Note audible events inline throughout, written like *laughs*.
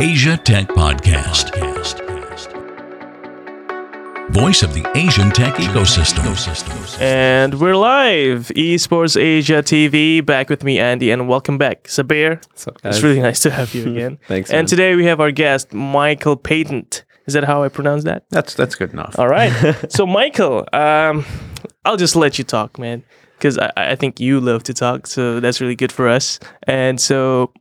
Asia Tech Podcast. Voice of the Asian tech ecosystem. And we're live, Esports Asia TV, back with me, Andi, and welcome back, Sabir. up, It's really nice to have you again. *laughs* Thanks, And man. today we have our guest, Michael Patent. Is that how I pronounce that? That's that's good enough. All right. *laughs* so, Michael, um, I'll just let you talk, man, because I, I think you love to talk, so that's really good for us. And so,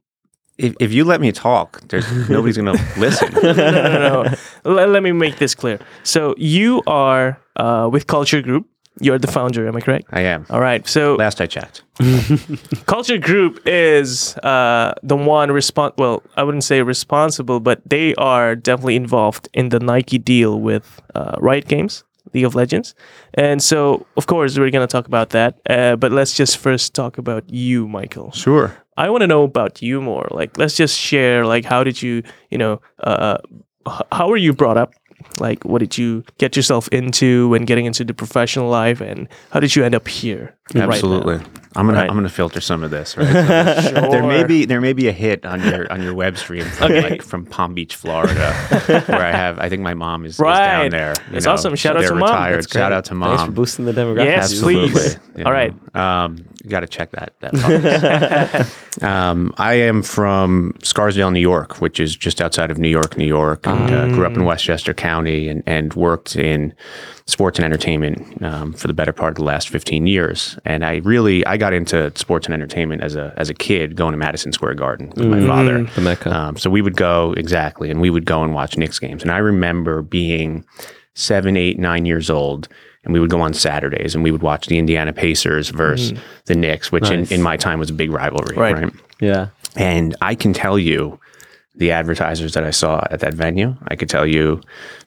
If, if you let me talk, there's nobody's gonna *laughs* listen. no, no, no. let, let me make this clear. So, you are uh, with Culture Group. You're the founder, am I correct? I am. All right. So, Last I checked. *laughs* Culture Group is uh, the one respon Well, I wouldn't say responsible, but they are definitely involved in the Nike deal with uh, Riot Games, League of Legends, and so of course we're gonna talk about that. Uh, but let's just first talk about you, Michael. Sure. I want to know about you more. Like, let's just share. Like, how did you, you know, uh, how were you brought up? Like, what did you get yourself into when getting into the professional life, and how did you end up here? Right? Absolutely. I'm gonna Right. I'm gonna filter some of this. Right. So *laughs* There may be there may be a hit on your on your web stream from Okay. like from Palm Beach, Florida, *laughs* where I have I think my mom is, is Right. down there. It's know. awesome. Shout out to mom. retired. That's Shout out to mom. Thanks for boosting the demographics. Yes, Absolutely. please. You All know, right. Um, you got to check that. that *laughs* um, I am from Scarsdale, New York, which is just outside of New York, New York, and uh, grew up in Westchester County and, and worked in sports and entertainment um, for the better part of the last 15 years. And I really I got into sports and entertainment as a as a kid, going to Madison Square Garden with my father. The Mecca. Um, so we would go exactly, and we would go and watch Knicks games. And I remember being seven, eight, nine years old, and we would go on Saturdays, and we would watch the Indiana Pacers versus the Knicks, which Nice. in, in my time was a big rivalry, Right. right? yeah. And I can tell you the advertisers that I saw at that venue. I could tell you,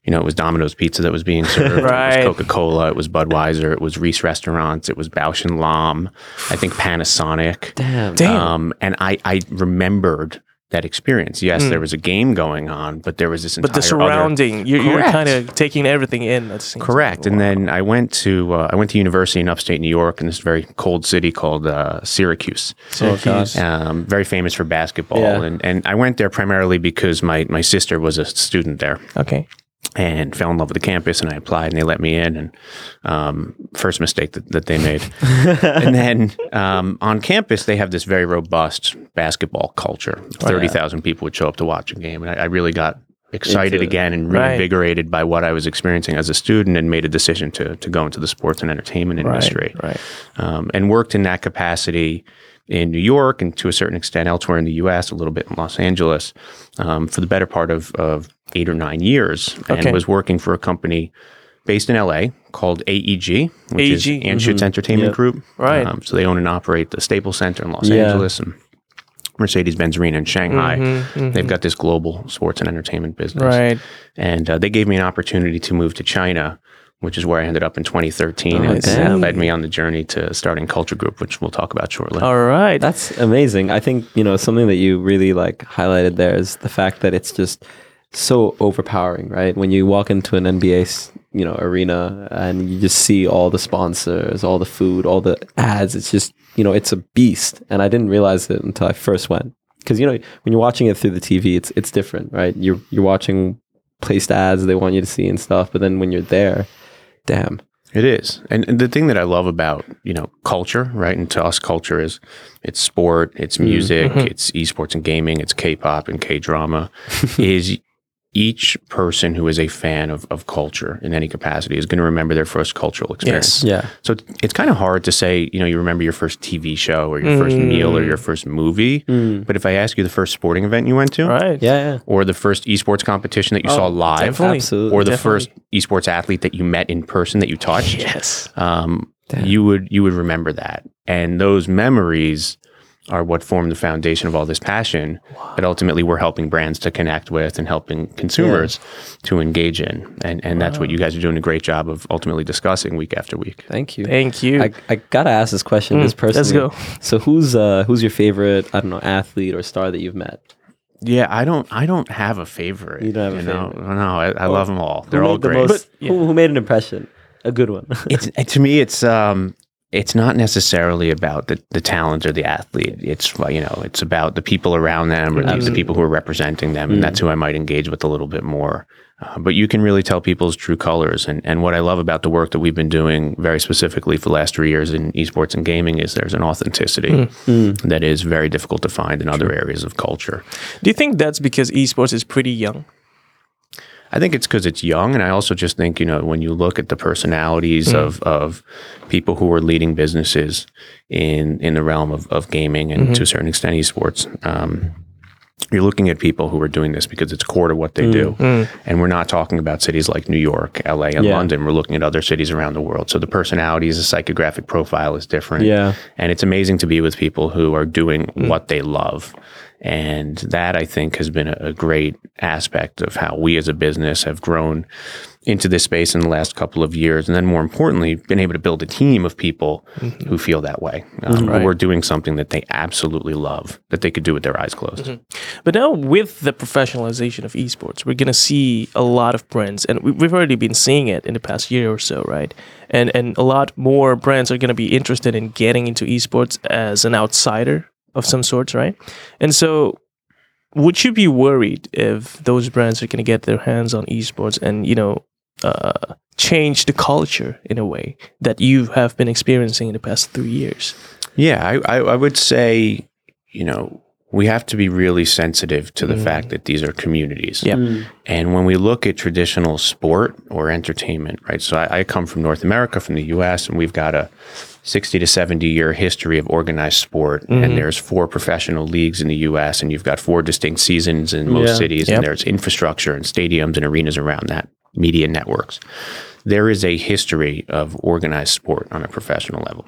you know, it was Domino's Pizza that was being served. Right. It was Coca Cola. It was Budweiser. It was Reese Restaurants. It was Bausch and Lomb. I think Panasonic. Damn. Damn. Um, and I, I remembered that experience. Yes, there was a game going on, but there was this entire but the other- surrounding, you're, you're kind of taking everything in. At the same time. Correct. And then I went to uh, I went to university in upstate New York in this very cold city called uh, Syracuse. Syracuse. Um, very famous for basketball, Yeah. and and I went there primarily because my my sister was a student there Okay. And fell in love with the campus, and I applied, and they let me in. And um, first mistake that, that they made, *laughs* and then um, on campus they have this very robust basketball culture. Thirty thousand people would show up to watch a game, and I, I really got excited Into again and Right. reinvigorated by what I was experiencing as a student, and made a decision to to go into the sports and entertainment industry Right. um, and worked in that capacity in New York and to a certain extent elsewhere in the U.S., a little bit in Los Angeles, um, for the better part of, of eight or nine years, and Okay. was working for a company based in L.A. called AEG, which is AEG, Anschutz Entertainment Yep. Group. Mm-hmm. Right. Um, so they own and operate the Staples Center in Los Yeah. Angeles and Mercedes-Benz Arena in Shanghai. Mhm, They've got this global sports and entertainment business. Right. And uh, they gave me an opportunity to move to China, which is where I ended up in 2013. Oh, and see. that led me on the journey to starting Culture Group, which we'll talk about shortly. All right. That's amazing. I think, you know, something that you really like highlighted there is the fact that it's just so overpowering, right? When you walk into an NBA, you know, arena and you just see all the sponsors, all the food, all the ads, it's just, you know, it's a beast. And I didn't realize it until I first went. Cuz you know, when you're watching it through the TV, it's it's different, right? You're you're watching placed ads they want you to see and stuff, but then when you're there, damn. It is. And, and the thing that I love about, you know, culture, right? And to us, culture is it's sport, it's mm-hmm. music, mm-hmm. it's esports and gaming, it's K-pop and K-drama, *laughs* is each person who is a fan of, of culture in any capacity is going to remember their first cultural experience. Yes. Yeah. So it's- it's kind of hard to say, you know, you remember your first TV show or your first meal or your first movie. But if I ask you the first sporting event you went to, Right. Yeah, yeah. or the first esports competition that you saw live, definitely. Absolutely. or the Definitely. first esports athlete that you met in person that you touched, Yes. um, you would you would remember that, and those memories are what form the foundation of all this passion that ultimately we're helping brands to connect with and helping consumers to engage in, and and that's what you guys are doing a great job of ultimately discussing week after week. Thank you. Thank you. I, I gotta ask this question just let's go. So who's uh who's your favorite I don't know athlete or star that you've met? Yeah, I don't I don't have a favorite. You don't have a know? favorite. No, I, I love them all. They're all made the great. most- who, who made an impression? A good one. it's to me it's um it's not necessarily about the, the talent or the athlete. It's you know, it's about the people around them or the, the people who are representing them, and that's mm-hmm. who I might engage with a little bit more. Uh, but you can really tell people's true colors. And, and what I love about the work that we've been doing very specifically for the last three years in esports and gaming is there's an authenticity mm. Mm. that is very difficult to find in other areas of culture. Do you think that's because esports is pretty young? I think it's because it's young, and I also just think you know when you look at the personalities mm. of of people who are leading businesses in in the realm of, of gaming and mm-hmm. to a certain extent esports. Um, you're looking at people who are doing this because it's core to what they mm, do. Mm. And we're not talking about cities like New York, LA, and Yeah. London. We're looking at other cities around the world. So the personalities, the psychographic profile is different. Yeah. And it's amazing to be with people who are doing what they love. And that I think has been a, great aspect of how we as a business have grown into this space in the last couple of years. And then more importantly, been able to build a team of people mm-hmm. who feel that way, um, mm-hmm. who are doing something that they absolutely love, that they could do with their eyes closed. Mm-hmm. But now with the professionalization of esports, we're gonna see a lot of brands, and we- we've already been seeing it in the past year or so, right? And and a lot more brands are gonna be interested in getting into esports as an outsider of some sorts, right? And so, would you be worried if those brands are gonna get their hands on esports and you know uh, change the culture in a way that you have been experiencing in the past three years? Yeah, I, I, I would say, you know, we have to be really sensitive to the mm. fact that these are communities. Yeah. Mm. And when we look at traditional sport or entertainment, right? So I, I come from North America, from the US, and we've got a 60 to 70 year history of organized sport. And mm-hmm. there's four professional leagues in the US, and you've got four distinct seasons in most Yeah. cities, Yep. and there's infrastructure and stadiums and arenas around that, media networks. There is a history of organized sport on a professional level.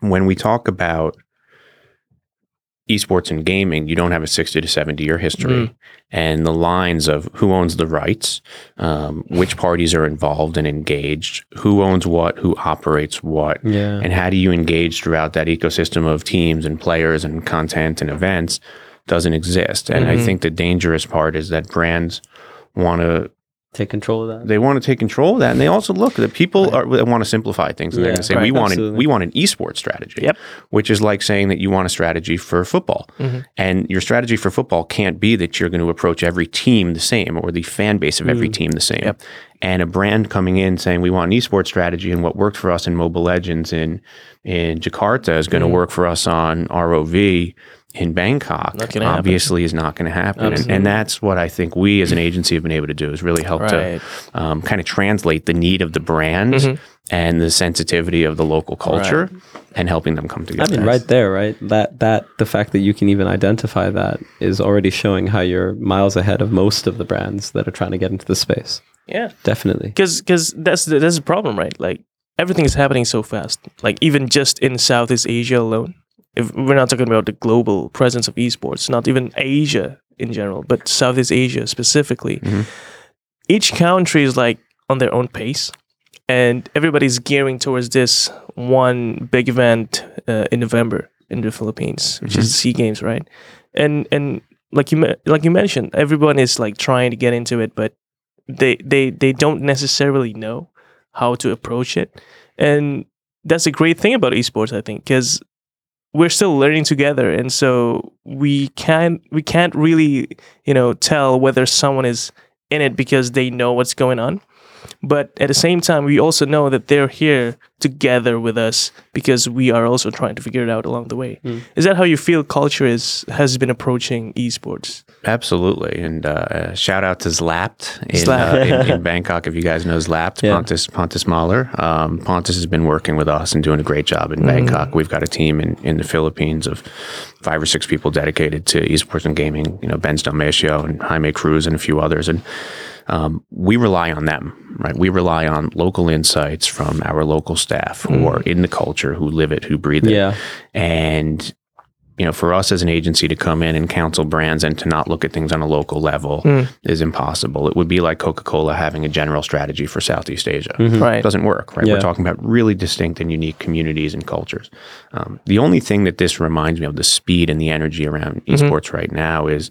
When we talk about esports and gaming, you don't have a 60 to 70 year history. And the lines of who owns the rights, um, which parties are involved and engaged, who owns what, who operates what, Yeah. and how do you engage throughout that ecosystem of teams and players and content and events doesn't exist. And I think the dangerous part is that brands want to Take control of that. they want to take control of that, and they also look that people are want to simplify things, and they're going to say right, we want an, we want an esports strategy, Yep. which is like saying that you want a strategy for football, mm-hmm. and your strategy for football can't be that you're going to approach every team the same or the fan base of every mm. team the same. Yep. And a brand coming in saying we want an esports strategy, and what worked for us in Mobile Legends in in Jakarta is going to work for us on ROV in Bangkok. Not gonna happen. obviously, is not going to happen, and, and that's what I think we as an agency have been able to do is really help Right. to um, kind of translate the need of the brand Mm-hmm. and the sensitivity of the local culture and helping them come together. I mean, right there, right? That that the fact that you can even identify that is already showing how you're miles ahead of most of the brands that are trying to get into the space. Yeah. Definitely. because because that's the, that's the problem, right? Like everything is happening so fast. Like even just in Southeast Asia alone, if we're not talking about the global presence of esports, not even Asia in general, but Southeast Asia specifically, each country is like on their own pace, and everybody's gearing towards this one big event uh, in November in the Philippines, which is the Sea Games, right? And and like you like you mentioned, everyone is like trying to get into it, but they they they don't necessarily know how to approach it. And that's a great thing about esports i think because we're still learning together. And so we can't we can't really you know tell whether someone is in it because they know what's going on but at the same time we also know that they're here together with us because we are also trying to figure it out along the way is that how you feel culture is has been approaching esports Absolutely. And uh, uh, shout out to Zlapt in, Zlapt. uh, in, in *laughs* Bangkok. If you guys know Zlapt, Yeah. Pontus, Pontus Mahler. Um, Pontus has been working with us and doing a great job in Bangkok. We've got a team in, in the Philippines of five or six people dedicated to esports and gaming, you know, Ben Stelmatio and Jaime Cruz and a few others. And um, we rely on them, right? We rely on local insights from our local staff who are in the culture, who live it, who breathe it. Yeah. And you know, for us as an agency to come in and counsel brands and to not look at things on a local level is impossible. It would be like Coca Cola having a general strategy for Southeast Asia. right It doesn't work, right? Yeah. We're talking about really distinct and unique communities and cultures. Um, the only thing that this reminds me of the speed and the energy around esports right now is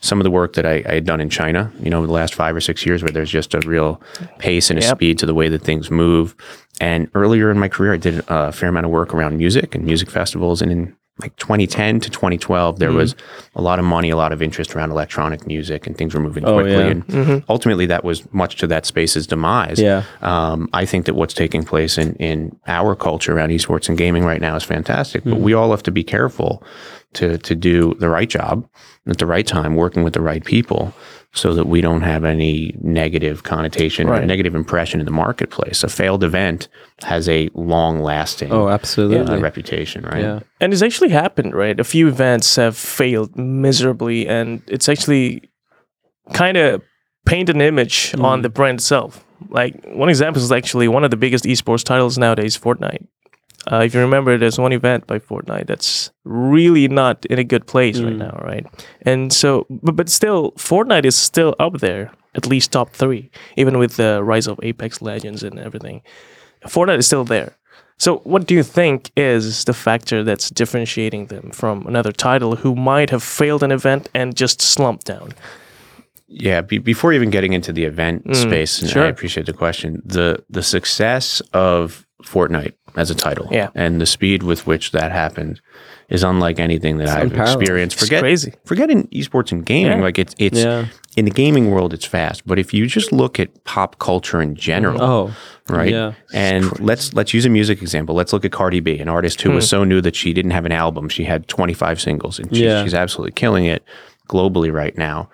some of the work that I, I had done in China, you know, the last five or six years, where there's just a real pace and a Yep. speed to the way that things move. And earlier in my career, I did a fair amount of work around music and music festivals. And in like 2010 to 2012, there mm-hmm. was a lot of money, a lot of interest around electronic music, and things were moving Oh, quickly. yeah. And mm-hmm. ultimately, that was much to that space's demise. Yeah. Um, I think that what's taking place in, in our culture around esports and gaming right now is fantastic, but mm-hmm. we all have to be careful to, to do the right job at the right time, working with the right people so that we don't have any negative connotation or negative impression in the marketplace. A failed event has a long lasting Oh, absolutely. Uh, reputation, right? yeah. And it's actually happened, right? A few events have failed miserably, and it's actually kind of paint an image on mm. the brand itself. Like one example is actually one of the biggest esports titles nowadays, Fortnite. Uh, if you remember, there's one event by Fortnite that's really not in a good place right now, right? And so, but, but still, Fortnite is still up there, at least top three, even with the rise of Apex Legends and everything. Fortnite is still there. So, what do you think is the factor that's differentiating them from another title who might have failed an event and just slumped down? Yeah, be, before even getting into the event space, and sure. I appreciate the question. The the success of Fortnite as a title, Yeah. and the speed with which that happened is unlike anything that I've unparalleled. experienced. It's Forget crazy. forget in esports and gaming, Yeah. like it's it's Yeah. in the gaming world, it's fast. But if you just look at pop culture in general, Oh, right? yeah. And let's let's use a music example. Let's look at Cardi B, an artist who was hmm. so new that she didn't have an album. She had 25 singles, and she's, Yeah. she's absolutely killing it globally right now.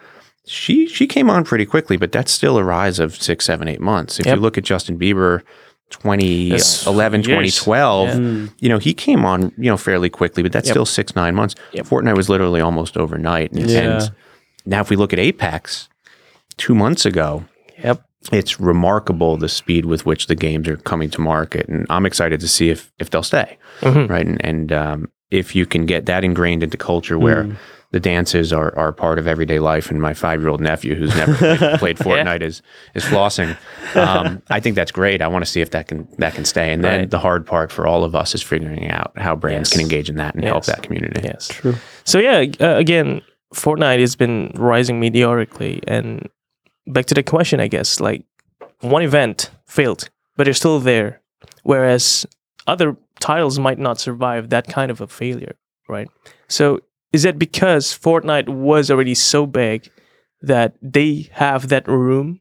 She she came on pretty quickly, but that's still a rise of six, seven, eight months. If Yep. you look at Justin Bieber. 2011, That's years. 2012, Yeah. you know, he came on, you know, fairly quickly, but that's Yep. still six, nine months. Yep. Fortnite was literally almost overnight. And, Yeah. and now if we look at Apex, two months ago, Yep. it's remarkable the speed with which the games are coming to market, and I'm excited to see if if they'll stay, Mhm. right? And, and um, if you can get that ingrained into culture where the dances are, are part of everyday life, and my five year old nephew who's never played, *laughs* played Fortnite is is flossing, um, I think that's great. I want to see if that can that can stay, and then Right. the hard part for all of us is figuring out how brands Yes. can engage in that and help that community. Yes. True. So yeah, uh, again, Fortnite has been rising meteorically, and back to the question, I guess, like one event failed, but they're still there, whereas other titles might not survive that kind of a failure, right? So is that because Fortnite was already so big that they have that room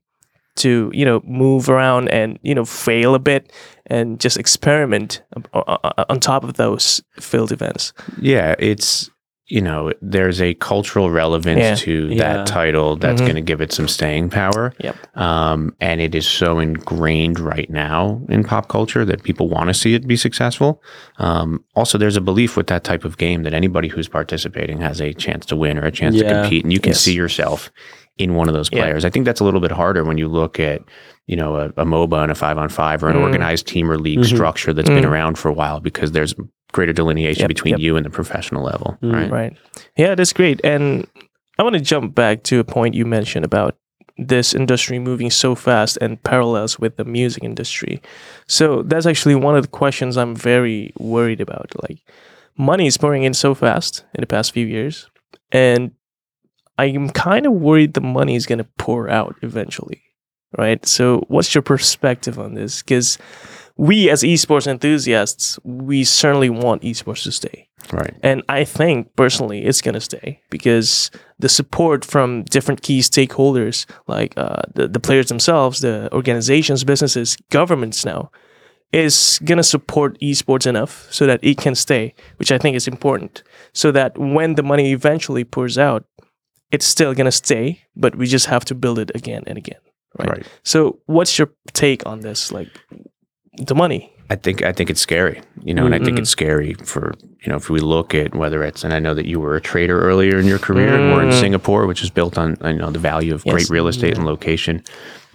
to you know move around and you know fail a bit and just experiment o- o- o- on top of those failed events? Yeah, it's you know, there's a cultural relevance Yeah. to Yeah. that title that's Mhm. going to give it some staying power. Yep. Um, and it is so ingrained right now in pop culture that people want to see it be successful. Um, also, there's a belief with that type of game that anybody who's participating has a chance to win or a chance to compete, and you can Yes. see yourself in one of those Yeah. players. I think that's a little bit harder when you look at you know a, a MOBA and a five on five or an Mm. organized team or league Mhm. structure that's been Mm. around for a while because there's greater delineation Yep, between yep. you and the professional level, Mm. right? Right. Yeah, that's great. And I want to jump back to a point you mentioned about this industry moving so fast and parallels with the music industry. So that's actually one of the questions I'm very worried about. Like money is pouring in so fast in the past few years. And I'm kind of worried the money is going to pour out eventually. Right. So what's your perspective on this? Because we as esports enthusiasts, we certainly want esports to stay. Right. And I think personally it's going to stay because the support from different key stakeholders, like uh, the, the players themselves, the organizations, businesses, governments now, is going to support esports enough so that it can stay, which I think is important. So that when the money eventually pours out, it's still going to stay, but we just have to build it again and again. Right. Right. So, what's your take on this? Like the money? I think I think it's scary, you know, and I think it's scary for you know if we look at whether it's and I know that you were a trader earlier in your career and we're in Mm. Singapore, which is built on I know the value of great real estate and location.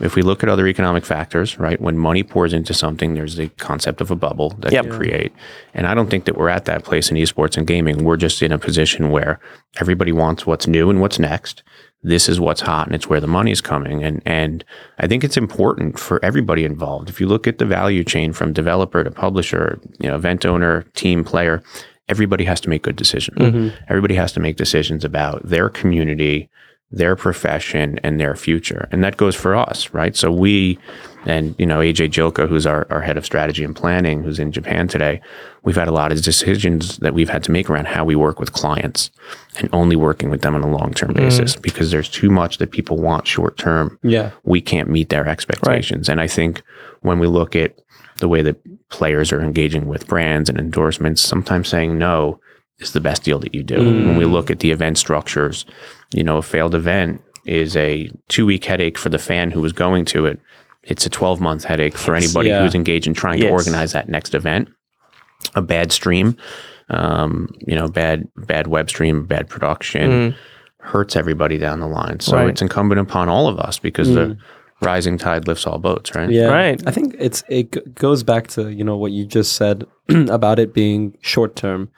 If we look at other economic factors, right, when money pours into something, there's the concept of a bubble that Yep. you create, and I don't think that we're at that place in esports and gaming. We're just in a position where everybody wants what's new and what's next. This is what's hot, and it's where the money's coming. And and I think it's important for everybody involved. If you look at the value chain from developer to publisher, you know, event owner, team player, everybody has to make good decisions. Mm-hmm. Everybody has to make decisions about their community, their profession and their future. And that goes for us, right? So we, and you know, AJ Jilka, who's our, our head of strategy and planning, who's in Japan today, we've had a lot of decisions that we've had to make around how we work with clients and only working with them on a long term mm. basis because there's too much that people want short term. Yeah. We can't meet their expectations. And I think when we look at the way that players are engaging with brands and endorsements, sometimes saying no is the best deal that you do. When we mm. look at the event structures, you know, a failed event is a two week headache for the fan who was going to it. It's a 12 month headache for anybody Yeah. who's engaged in trying to organize that next event. A bad stream, um, you know, bad bad web stream, bad production hurts everybody down the line. So Right. it's incumbent upon all of us because the rising tide lifts all boats, right? Yeah. Right. I think it's it g- goes back to, you know, what you just said *clears throat* about it being short term.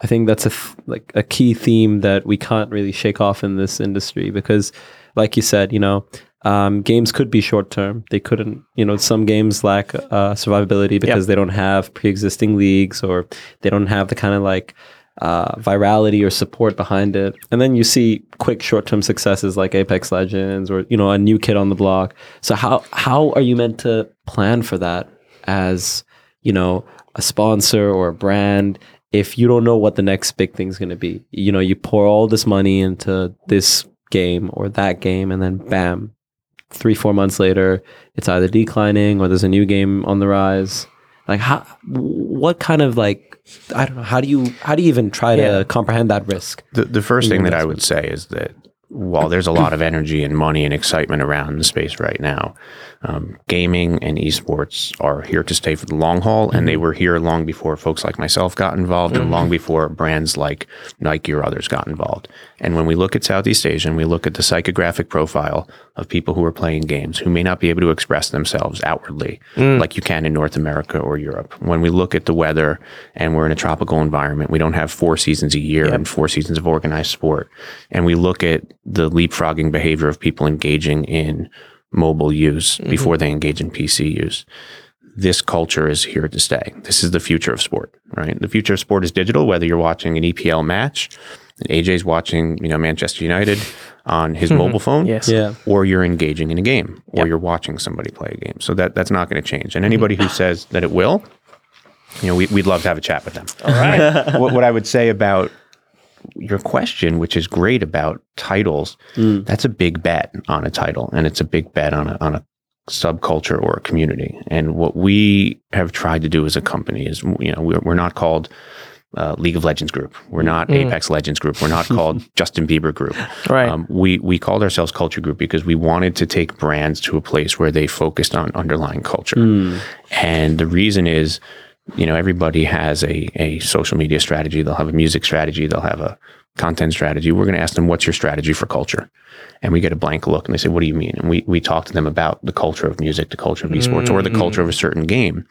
I think that's a th- like a key theme that we can't really shake off in this industry because like you said, you know, um, games could be short term. They couldn't, you know, some games lack uh, survivability because they don't have pre-existing leagues or they don't have the kind of like uh, virality or support behind it. And then you see quick short-term successes like Apex Legends or you know a new kid on the block. So how how are you meant to plan for that as you know a sponsor or a brand if you don't know what the next big thing's going to be? You know, you pour all this money into this game or that game, and then bam, three four months later, it's either declining or there's a new game on the rise. Like how what kind of like I don't know how do you how do you even try Yeah. to comprehend that risk? The, the first thing that I would say is that while there's a lot of energy and money and excitement around the space right now, um, gaming and esports are here to stay for the long haul, and they mm-hmm. were here long before folks like myself got involved, and long mm-hmm. before brands like Nike or others got involved. And when we look at Southeast Asia and we look at the psychographic profile of people who are playing games who may not be able to express themselves outwardly mm. like you can in North America or Europe, when we look at the weather and we're in a tropical environment, we don't have four seasons a year and four seasons of organized sport, and we look at the leapfrogging behavior of people engaging in mobile use mm-hmm. before they engage in PC use. This culture is here to stay. This is the future of sport, right? The future of sport is digital, whether you're watching an EPL match, and AJ's watching, you know, Manchester United on his mm-hmm. mobile phone, Yes. Yeah. or you're engaging in a game, or you're watching somebody play a game. So that that's not going to change. And mm-hmm. anybody who says that it will, you know, we, we'd love to have a chat with them. All right. what, what I would say about your question, which is great about titles, that's a big bet on a title, and it's a big bet on a on a subculture or a community. And what we have tried to do as a company is, you know, we're, we're not called uh, League of Legends Group. We're not Apex Legends Group. We're not *laughs* called Justin Bieber Group. Right. Um, we we called ourselves Culture Group because we wanted to take brands to a place where they focused on underlying culture. And the reason is, you know, everybody has a a social media strategy. They'll have a music strategy. They'll have a content strategy. We're going to ask them, "What's your strategy for culture?" And we get a blank look, and they say, "What do you mean?" And we we talk to them about the culture of music, the culture of esports, or the culture of a mm. certain game.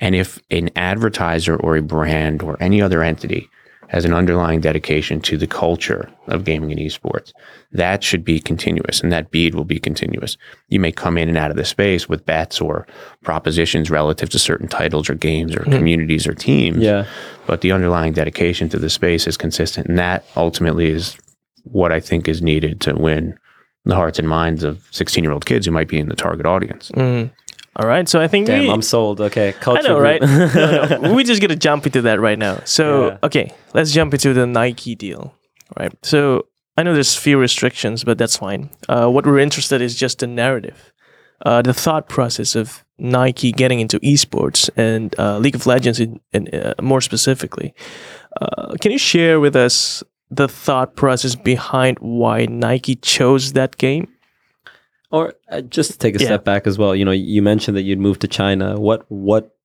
And if an advertiser or a brand or any other entity has an underlying dedication to the culture of gaming and esports, that should be continuous and that bead will be continuous. You may come in and out of the space with bets or propositions relative to certain titles or games or mm-hmm. communities or teams. Yeah. But the underlying dedication to the space is consistent. And that ultimately is what I think is needed to win the hearts and minds of 16 year old kids who might be in the target audience. Mm-hmm. All right. So I think Damn, we, I'm sold. Okay, I know, right? No, no. *laughs* We're just gonna jump into that right now. So Yeah. okay, let's jump into the Nike deal. Right. So I know there's few restrictions, but that's fine. Uh, what we're interested is just the narrative, uh, the thought process of Nike getting into esports and uh, League of Legends, in, in, uh, more specifically. Uh, can you share with us the thought process behind why Nike chose that game? Or uh, just to take a Yeah. step back as well, you know, you mentioned that you'd moved to China. What what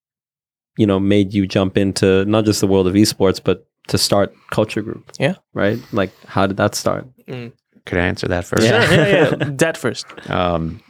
you know made you jump into not just the world of esports, but to start Culture Group? Yeah. Right. Like, how did that start? Could I answer that first? Yeah. Sure, yeah, yeah. *laughs* that first. Um,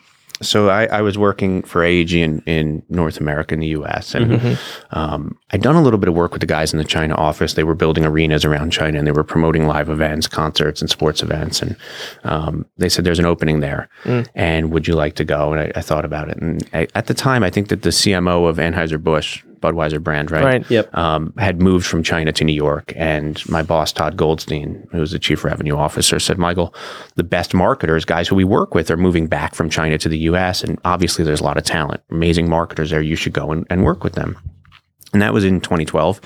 so I, I was working for AEG in, in North America in the US. And um, I'd done a little bit of work with the guys in the China office. They were building arenas around China and they were promoting live events, concerts, and sports events. And um, they said, There's an opening there. And would you like to go? And I, I thought about it. And I, at the time, I think that the CMO of Anheuser-Busch, Budweiser brand, right? Right. Yep. um, had moved from China to New York. And my boss, Todd Goldstein, who was the chief revenue officer, said, Michael, the best marketers, guys who we work with, are moving back from China to the US. And obviously, there's a lot of talent, amazing marketers there. You should go and, and work with them. And that was in 2012.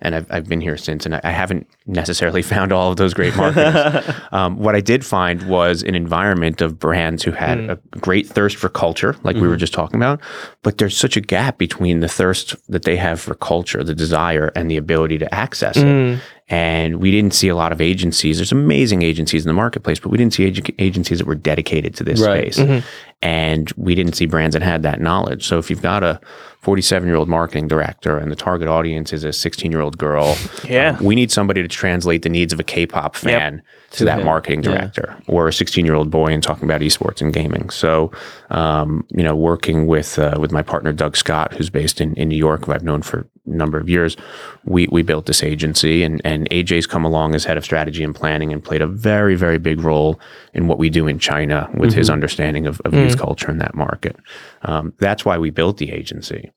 And I've, I've been here since, and I, I haven't necessarily *laughs* found all of those great marketers. *laughs* um, what I did find was an environment of brands who had mm. a great thirst for culture, like we were mm-hmm. just talking about, but there's such a gap between the thirst that they have for culture, the desire, and the ability to access it. Mm. And we didn't see a lot of agencies. There's amazing agencies in the marketplace, but we didn't see ag- agencies that were dedicated to this Right. space. Mm-hmm. And we didn't see brands that had that knowledge. So if you've got a 47 year old marketing director and the target audience is a 16 year old girl, *laughs* Yeah. um, we need somebody to translate the needs of a K-pop fan to that him. marketing director or a 16 year old boy and talking about esports and gaming. So, um, you know, working with uh, with my partner Doug Scott, who's based in, in New York, who I've known for a number of years, we we built this agency, and and AJ's come along as head of strategy and planning and played a very very big role in what we do in China with his understanding of, of youth culture in that market. Um, that's why we built the agency.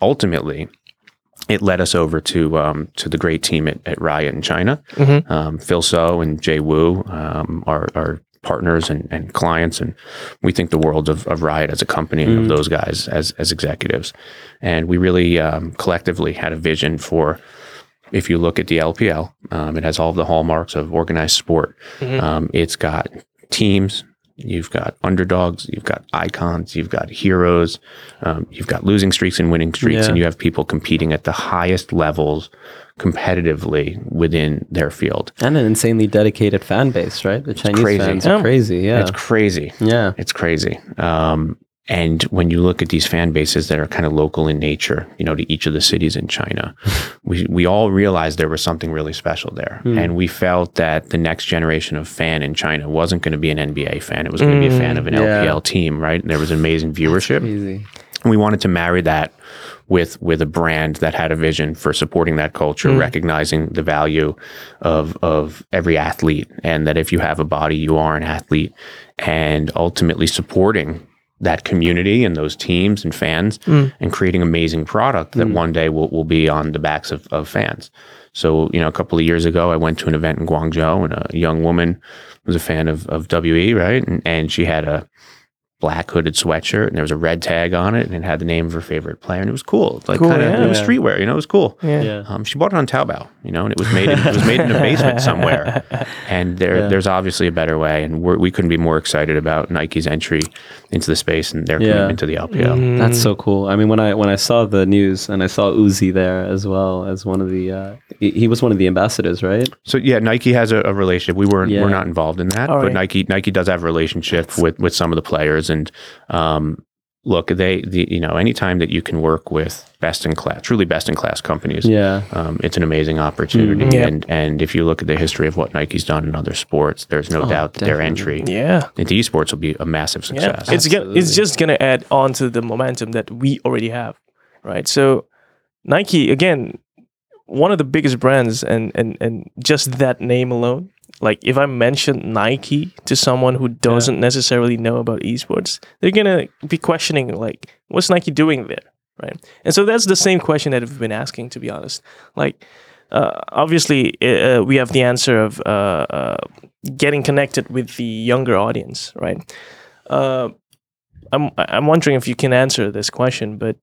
Ultimately, it led us over to um, to the great team at, at Riot in China. Um, Phil So and Jay Wu um, are, are partners and, and clients, and we think the world of, of Riot as a company and of those guys as as executives. And we really um, collectively had a vision for. If you look at the LPL, um, it has all of the hallmarks of organized sport. Um, it's got teams, You've got underdogs, you've got icons, you've got heroes, um, you've got losing streaks and winning streaks, Yeah. and you have people competing at the highest levels competitively within their field. And an insanely dedicated fan base, right? The Chinese fans are Yeah. crazy. Yeah. It's crazy. yeah. It's crazy. Um, and when you look at these fan bases that are kind of local in nature, you know, to each of the cities in China, *laughs* we, we all realized there was something really special there. Hmm. And we felt that the next generation of fan in China wasn't going to be an NBA fan. It was going to be a fan hmm. of an yeah. LPL team, right? And there was amazing viewership. And we wanted to marry that with with a brand that had a vision for supporting that culture, hmm. recognizing the value of of every athlete, and that if you have a body, you are an athlete, and ultimately supporting that community and those teams and fans, hmm. and creating amazing product that hmm. one day will, will be on the backs of, of fans. So, you know, a couple of years ago, I went to an event in Guangzhou, and a young woman was a fan of, of WE, right? And, and she had a black hooded sweatshirt and there was a red tag on it and it had the name of her favorite player and it was cool. Like Cool, kind of yeah. it was streetwear, you know, it was cool. Yeah. Yeah. Um, she bought it on Taobao, you know, and it was made in, it was made in a *laughs* basement somewhere. And there Yeah. there's obviously a better way, and we're, we couldn't be more excited about Nike's entry into the space and their Yeah. commitment to the LPL. That's so cool. I mean, when I when I saw the news and I saw Uzi there as well as one of the uh, he, he was one of the ambassadors, right? So yeah, Nike has a, a relationship. We weren't Yeah. we're not involved in that, All but right. Nike Nike does have a relationship with with some of the players. And um, look, they the, you know anytime that you can work with best in class, truly best in class companies, Yeah. um, it's an amazing opportunity. Mhm. Yep. And and if you look at the history of what Nike's done in other sports, there's no Oh, doubt that their entry Yeah. into esports will be a massive Yeah. success. It's gonna, it's just going to add on to the momentum that we already have. Right. So Nike, again, one of the biggest brands and, and, and just that name alone, like if I mention Nike to someone who doesn't necessarily know about esports, they're going to be questioning like, what's Nike doing there? Right. And so that's the same question that we've been asking, to be honest. Like, uh, obviously, uh, we have the answer of uh, uh, getting connected with the younger audience, right? Uh, I'm I'm wondering if you can answer this question, but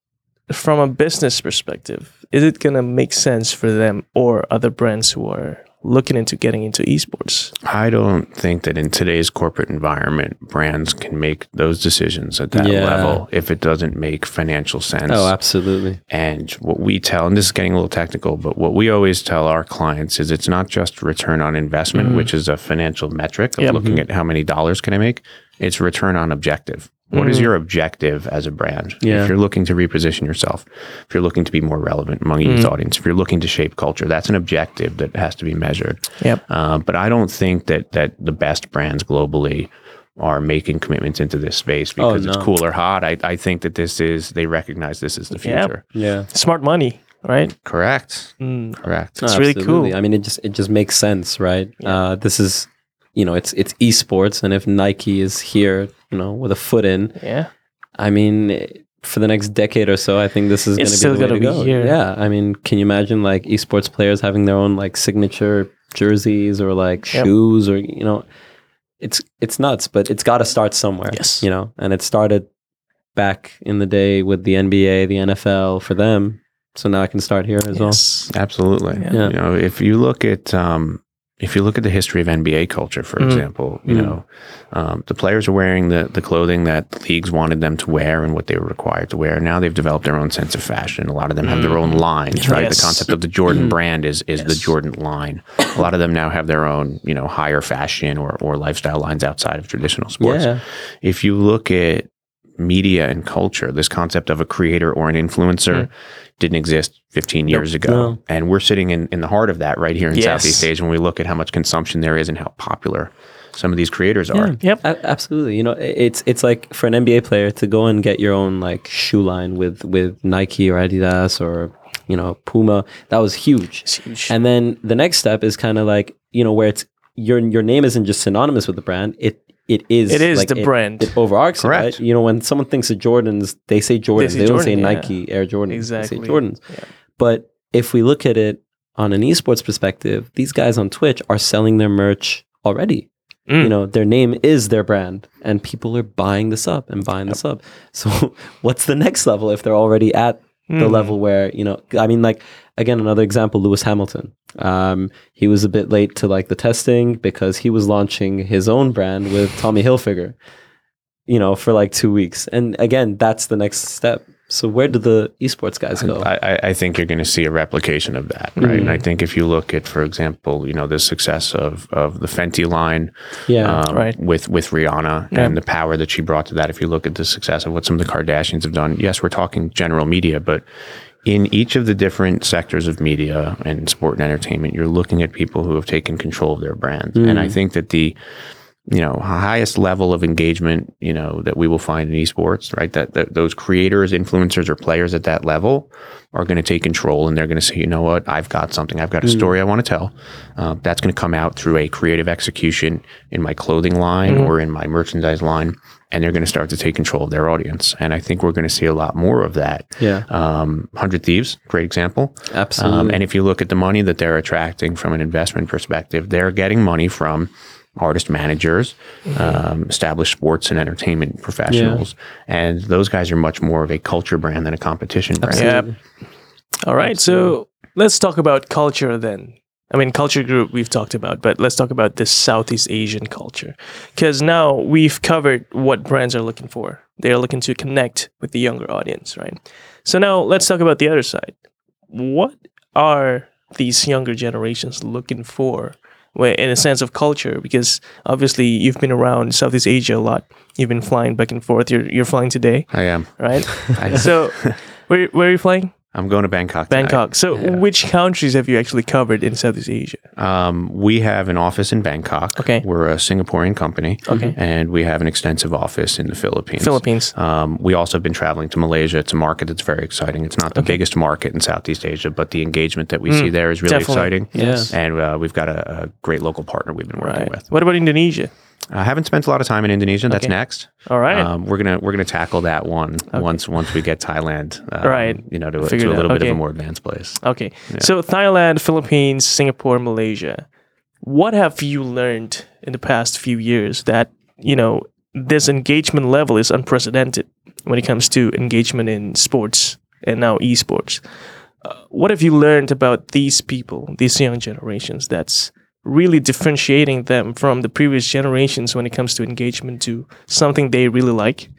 from a business perspective, is it gonna make sense for them or other brands who are looking into getting into esports? I don't think that in today's corporate environment, brands can make those decisions at that Yeah. level if it doesn't make financial sense. Oh, absolutely. And what we tell, and this is getting a little technical, but what we always tell our clients is it's not just return on investment, mm-hmm. which is a financial metric of Yep. looking mm-hmm. at how many dollars can I make. It's return on objective. What is Mm. your objective as a brand? Yeah. If you're looking to reposition yourself, if you're looking to be more relevant among a youth audience, if you're looking to shape culture, that's an objective that has to be measured. Yep. Uh, but I don't think that that the best brands globally are making commitments into this space Oh, because it's cool or hot. I, I think that this is they recognize this is the Yeah. future. Yeah. Smart money, right? Correct. Mm. Correct. It's really Absolutely. cool. I mean, it just it just makes sense, right? Uh, this is, you know, it's it's esports, and if Nike is here, you know, with a foot in, Yeah. I mean, for the next decade or so, I think this is going to be still the way gonna be go. here. Yeah, I mean, can you imagine like esports players having their own like signature jerseys or like Yep. shoes or you know, it's it's nuts, but it's got to start somewhere. Yes. you know, and it started back in the day with the NBA, the NFL for them. So now I can start here as well. Absolutely. Yeah. You know, if you look at um, if you look at the history of NBA culture, for Mm. example, you Mm. know, um, the players are wearing the the clothing that the leagues wanted them to wear and what they were required to wear. Now they've developed their own sense of fashion. A lot of them have their own lines, right? Mm. Yes. The concept of the Jordan brand is is the Jordan line. A lot of them now have their own, you know, higher fashion or or lifestyle lines outside of traditional sports Yeah, if you look at media and culture, this concept of a creator or an influencer Mm. Didn't exist 15 years ago. No. And we're sitting in, in the heart of that right here in Yes. Southeast Asia when we look at how much consumption there is and how popular some of these creators are. Yeah. Yep. A- absolutely. You know, it's it's like for an NBA player to go and get your own like shoe line with with Nike or Adidas or you know Puma. That was huge. Huge. And then the next step is kind of like you know where it's your your name isn't just synonymous with the brand. It it is. It is like, the it- brand. It overarches, it, Correct. right? You know, when someone thinks of Jordans, they say Jordans. They, say don't say Jordan, yeah. Nike Air Jordans. Exactly. They say Jordans. Yeah. But if we look at it on an esports perspective, these guys on Twitch are selling their merch already Mm. you know their name is their brand and people are buying this up and buying this up so *laughs* what's the next level if they're already at the Mm. level where you know i mean like again another example lewis hamilton um, he was a bit late to like the testing because he was launching his own brand with tommy hilfiger you know for like two weeks and again that's the next step so where do the esports guys go I, I- I think you're going to see a replication of that, right? And I think if you look at, for example, you know, the success of of the Fenty line, yeah um, Right. with with Rihanna Yeah. and the power that she brought to that. If you look at the success of what some of the Kardashians have done, yes, we're talking general media, but in each of the different sectors of media and sport and entertainment, you're looking at people who have taken control of their brands. And I mm. think that the you know highest level of engagement you know that we will find in esports right? That, that those creators influencers or players at that level are going to take control and they're going to say you know what? I've got something. I've got a story i want to tell. Uh, that's going to come out through a creative execution in my clothing line or in my merchandise line and they're going to start to take control of their audience. And i think we're going to see a lot more of that. Yeah. Um, 100 Thieves, great example. Absolutely. Um, and if you look at the money that they're attracting from an investment perspective, they're getting money from artist managers, um, established sports and entertainment professionals. And those guys are much more of a culture brand than a competition brand. Yep. All right. So let's talk about culture then. I mean, culture group we've talked about, but let's talk about this Southeast Asian culture. Because now we've covered what brands are looking for. They're looking to connect with the younger audience, right? So now let's talk about the other side. What are these younger generations looking for where, in a sense of culture? Because obviously you've been around Southeast Asia a lot. You've been flying back and forth. You're, you're flying today, I am. right? *laughs* I, so where, where are you flying? I'm going to Bangkok. tonight. Bangkok. So, Yeah. which countries have you actually covered in Southeast Asia? Um, we have an office in Bangkok. Okay. We're a Singaporean company. Okay. And we have an extensive office in the Philippines. Philippines. Um, we also have been traveling to Malaysia. It's a market that's very exciting. It's not the biggest market in Southeast Asia, but the engagement that we see there is really Mm, definitely. exciting. Yes. And uh, we've got a, a great local partner we've been working Right. with. What about Indonesia? I haven't spent a lot of time in Indonesia. That's Okay. next. All right. Um, we're gonna we're gonna tackle that one once once we get Thailand. um, Right. You know, to, to a Figure it out. little bit of a more advanced place. okay. So, Thailand, Philippines, Singapore, Malaysia. What have you learned in the past few years that, you know, this engagement level is unprecedented when it comes to engagement in sports and now esports? Uh, what have you learned about these people, these young generations, that's really differentiating them from the previous generations when it comes to engagement to something they really like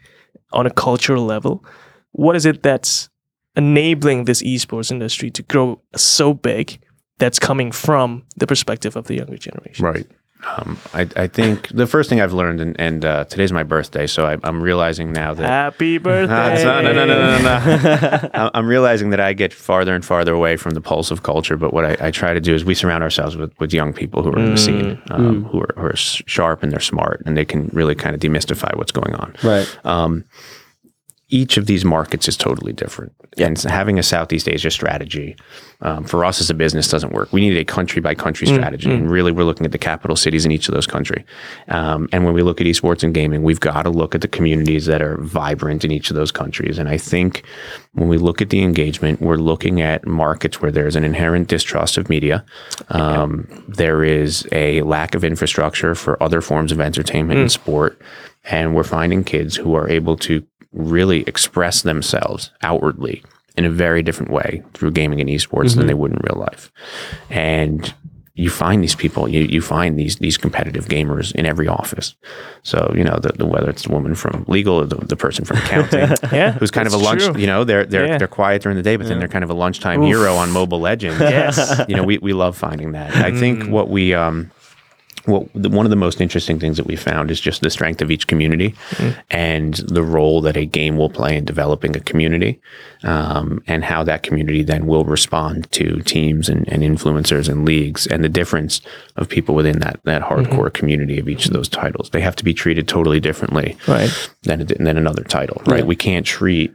on a cultural level? What is it that's enabling this esports industry to grow so big that's coming from the perspective of the younger generation? Right. Um, I, I think the first thing I've learned, and, and uh, today's my birthday, so I, I'm realizing now that Happy *laughs* birthday! No, no, no, no, no, no. *laughs* I'm realizing that I get farther and farther away from the pulse of culture. But what I, I try to do is we surround ourselves with, with young people who are in the scene, um, who, are, who are sharp and they're smart, and they can really kind of demystify what's going on. right Um, each of these markets is totally different. And having a Southeast Asia strategy um, for us as a business doesn't work. We need a country by country strategy. And really, we're looking at the capital cities in each of those countries. Um, and when we look at esports and gaming, we've got to look at the communities that are vibrant in each of those countries. And I think when we look at the engagement, we're looking at markets where there's an inherent distrust of media. Um, there is a lack of infrastructure for other forms of entertainment and sport. And we're finding kids who are able to really express themselves outwardly in a very different way through gaming and esports than they would in real life. And you find these people, you, you find these these competitive gamers in every office. So, you know, the, the whether it's the woman from legal or the, the person from accounting, *laughs* Yeah, who's kind of a lunch, true. you know, they're they're Yeah. they're quiet during the day, but then they're kind of a lunchtime hero on Mobile Legends. Yes. you know, we, we love finding that. I think what we um what the, one of the most interesting things that we found is just the strength of each community and the role that a game will play in developing a community um, and how that community then will respond to teams and, and influencers and leagues and the difference of people within that that hardcore community of each of those titles. They have to be treated totally differently Right. than, than another title right. We can't treat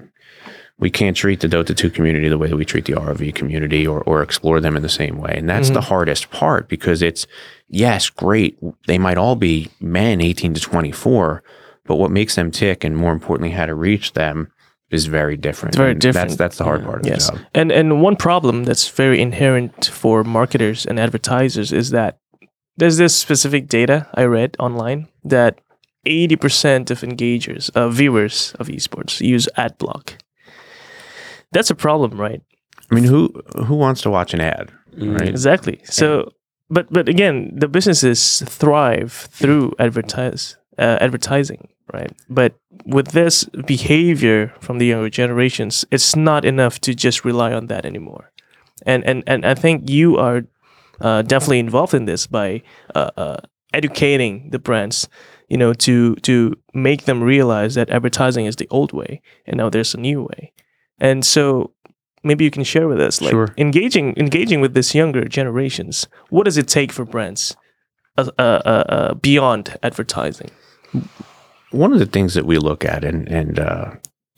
we can't treat the Dota 2 community the way that we treat the ROV community or, or explore them in the same way. And that's the hardest part because it's, yes, great. They might all be men 18 to 24, but what makes them tick and more importantly, how to reach them is very different. It's very And different. That's, that's the hard part of Yes. the job. And and one problem that's very inherent for marketers and advertisers is that there's this specific data I read online that 80% of engagers, uh, viewers of esports use ad block. That's a problem, right? I mean, who, who wants to watch an ad? Right. Exactly. So, but but again, the businesses thrive through advertise uh, advertising, right? But with this behavior from the younger generations, it's not enough to just rely on that anymore. And and and I think you are uh, definitely involved in this by uh, uh, educating the brands, you know, to to make them realize that advertising is the old way, and now there's a new way. And so maybe you can share with us, like Sure. engaging engaging with this younger generations. What does it take for brands uh, uh, uh, uh, beyond advertising? one of the things that we look at, and and uh,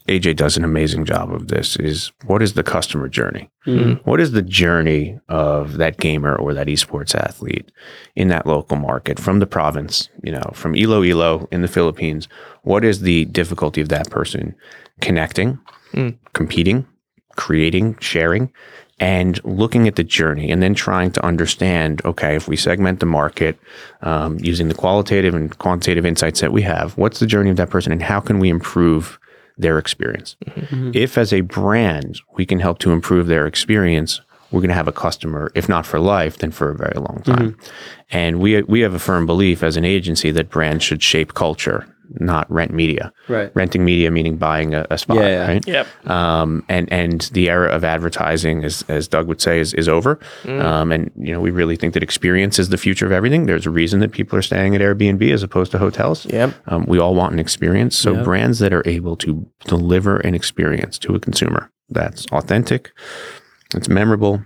AJ does an amazing job of this, is what is the customer journey? What is the journey of that gamer or that esports athlete in that local market from the province? You know, from Iloilo in the Philippines. What is the difficulty of that person connecting, mm. competing, creating, sharing? and looking at the journey and then trying to understand okay if we segment the market um, using the qualitative and quantitative insights that we have what's the journey of that person and how can we improve their experience? Mm-hmm. Mm-hmm. If as a brand we can help to improve their experience we're going to have a customer if not for life then for a very long time. Mm-hmm. And we we have a firm belief as an agency that brands should shape culture not rent media Right. renting media meaning buying a, a spot Yeah, yeah. right Yep. um, and and the era of advertising, as as Doug would say, is is over. Um, and you know, we really think that experience is the future of everything. There's a reason that people are staying at Airbnb as opposed to hotels. Yep. Um, we all want an experience. So brands that are able to deliver an experience to a consumer that's authentic, it's memorable,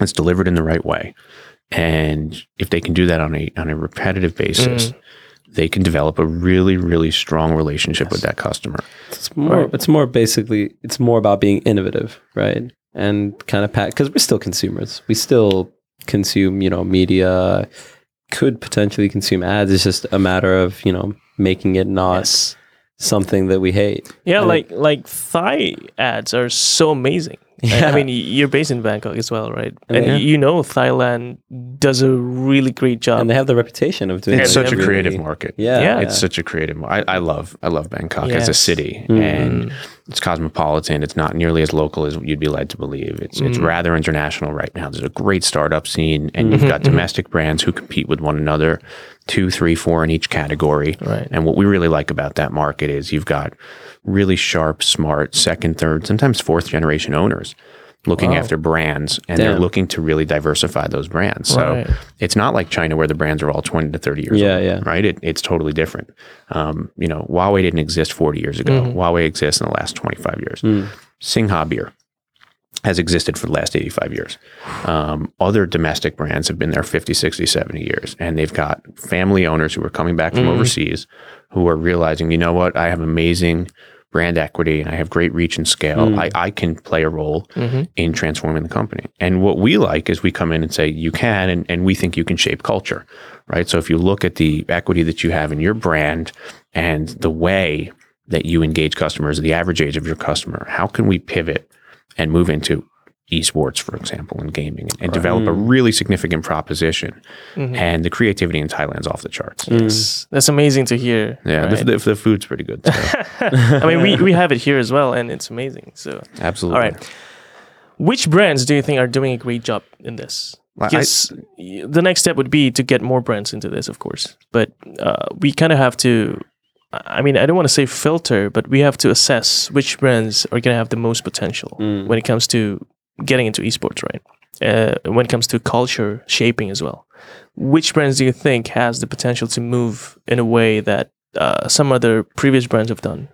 it's delivered in the right way, and if they can do that on a on a repetitive basis. They can develop a really, really strong relationship with that customer. It's more. It's more basically. It's more about being innovative, right? And kind of pat because we're still consumers. We still consume, you know, media. Could potentially consume ads. It's just a matter of you know making it not Yes. Something that we hate. Yeah, And like like Thai ads are so amazing. I- I mean, you're based in Bangkok as well, right? And Yeah. you know Thailand does a really great job. and they have the reputation of doing. It. It's it such a really- creative market. Yeah, Yeah. It's such a creative. I, I love I love Bangkok as a Yes. Mm-hmm. city, and it's cosmopolitan. It's not nearly as local as you'd be led to believe. It's it's Mm. rather international right now. There's a great startup scene, and you've Mm-hmm, got domestic brands who compete with one another, two, three, four in each category. Right. And what we really like about that market is you've got really sharp, smart, second, third, sometimes fourth generation owners. Looking after brands, and they're looking to really diversify those brands. So Right. it's not like China where the brands are all 20 to 30 years Yeah, old, yeah. right? It, it's totally different. Um, you know, Huawei didn't exist 40 years ago. Huawei exists in the last 25 years. Singha beer has existed for the last 85 years. Um, other domestic brands have been there 50, 60, 70 years. And they've got family owners who are coming back from mm-hmm. overseas who are realizing, you know what, I have amazing brand equity and I have great reach and scale, mm. I, I can play a role mm-hmm. in transforming the company. And what we like is we come in and say, you can, and, and we think you can shape culture, right? So if you look at the equity that you have in your brand and the way that you engage customers, the average age of your customer, how can we pivot and move into esports, for example, and gaming, and develop a mm. really significant proposition? Mm-hmm. And the creativity in Thailand's off the charts. It's- mm. That's amazing to hear. Yeah, right? the, the, the food's pretty good. too. *laughs* I mean, we, we have it here as well, and it's amazing. So, Absolutely. all right. Which brands do you think are doing a great job in this? Yes, the next step would be to get more brands into this, of course. But uh, we kind of have to. I mean, I don't want to say filter, but we have to assess which brands are going to have the most potential when it comes to getting into esports, right? Uh, when it comes to culture shaping as well. Which brands do you think has the potential to move in a way that uh, some other previous brands have done?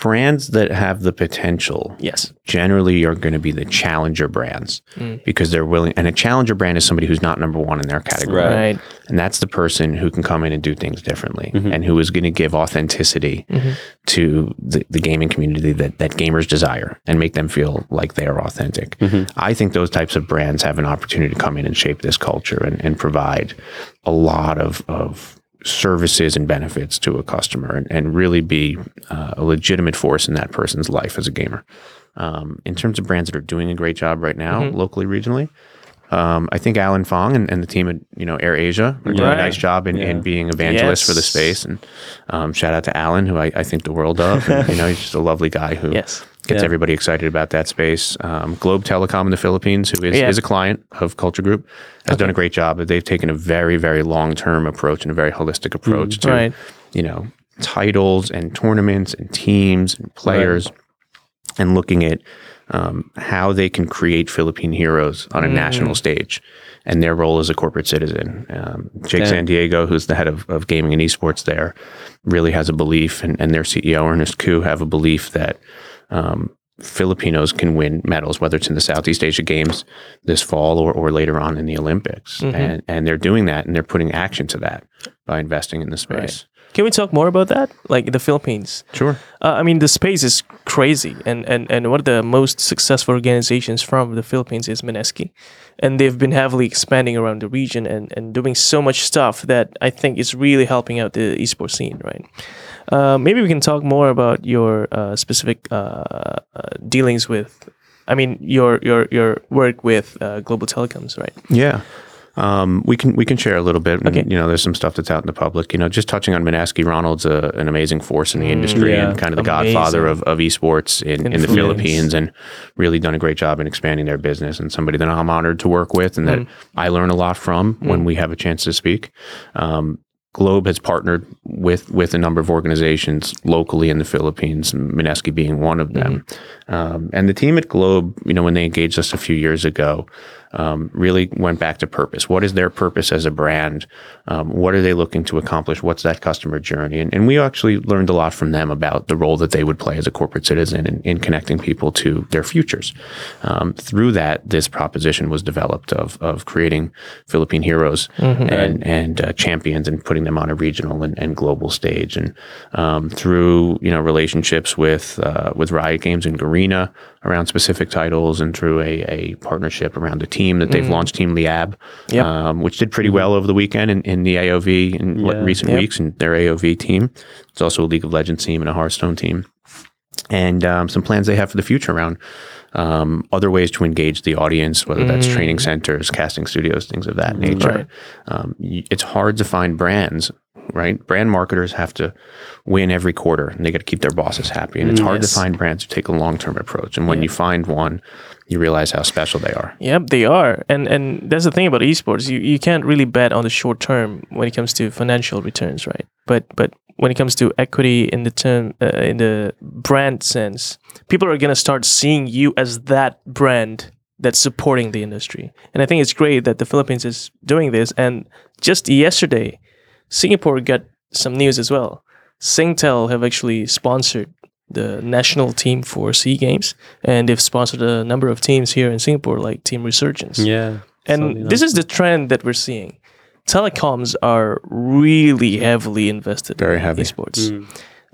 Brands that have the potential Yes. generally are going to be the challenger brands mm. because they're willing. And a challenger brand is somebody who's not number one in their category. Right. Right. And that's the person who can come in and do things differently mm-hmm. and who is going to give authenticity mm-hmm. to the, the gaming community that, that gamers desire and make them feel like they are authentic. Mm-hmm. I think those types of brands have an opportunity to come in and shape this culture and, and provide a lot of, of services and benefits to a customer and, and really be uh, a legitimate force in that person's life as a gamer. Um, in terms of brands that are doing a great job right now, locally, regionally, um, I think Alan Fong and, and the team at you know Air Asia are doing Right. a nice job in, in being evangelists for the space. And um, shout out to Alan, who I, I think the world of. And, you know, he's just a lovely guy who *laughs* Yes. Gets Yeah. everybody excited about that space. Um, Globe Telecom in the Philippines, who is, Yeah. is a client of Culture Group, has done a great job. They've taken a very, very long term approach and a very holistic approach to, Right. you know, titles and tournaments and teams and players and looking at um, how they can create Philippine heroes on a national stage and their role as a corporate citizen. Um, Jake Yeah. San Diego, who's the head of, of gaming and esports there, really has a belief, and, and their CEO, Ernest Cu, have a belief that um, Filipinos can win medals, whether it's in the Southeast Asia Games this fall or, or later on in the Olympics. And, and they're doing that and they're putting action to that by investing in the space. Can we talk more about that? Like the Philippines. Sure. Uh, I mean, the space is crazy, and, and, and one of the most successful organizations from the Philippines is Mineski, and they've been heavily expanding around the region and, and doing so much stuff that I think is really helping out the esports scene, right? Uh, maybe we can talk more about your uh, specific uh, uh, dealings with, I mean, your your your work with uh, Global Telecoms, right? Yeah. Um, we can we can share a little bit. And, Okay. You know, there's some stuff that's out in the public. You know, just touching on Mineski, Ronald's a, an amazing force in the industry yeah. and kind of the Amazing. godfather of, of esports in, In in, the Philippines and really done a great job in expanding their business and somebody that I'm honored to work with and that I learn a lot from when we have a chance to speak. Um, Globe has partnered with with a number of organizations locally in the Philippines, Mineski being one of them. Um, and the team at Globe, you know, when they engaged us a few years ago, um, really went back to purpose. What is their purpose as a brand? Um, what are they looking to accomplish? What's that customer journey? And, and we actually learned a lot from them about the role that they would play as a corporate citizen in, in connecting people to their futures. Um, through that, this proposition was developed of of creating Philippine heroes and and uh, champions and putting them on a regional and, and global stage. And um, through you know relationships with uh, with Riot Games and Garena around specific titles, and through a, a partnership around a team that they've launched, Team Liyab, Yep. um, which did pretty well over the weekend in, in the AOV in Yeah. recent Yep. weeks, and their AOV team. It's also a League of Legends team and a Hearthstone team and um, some plans they have for the future around um, other ways to engage the audience, whether that's training centers, casting studios, things of that nature. Right. Um, it's hard to find brands, right? Brand marketers have to win every quarter and they got to keep their bosses happy. And it's hard Yes. to find brands who take a long term approach. And when you find one, you realize how special they are. Yep, they are, and and that's the thing about esports. You you can't really bet on the short term when it comes to financial returns, right? But but when it comes to equity in the term uh, in the brand sense, people are gonna start seeing you as that brand that's supporting the industry. And I think it's great that the Philippines is doing this. And just yesterday, Singapore got some news as well. Singtel have actually sponsored the national team for Sea Games, and they've sponsored a number of teams here in Singapore, like Team Resurgence. Yeah. and this is the trend that we're seeing. Telecoms are really heavily invested Very in heavy. esports.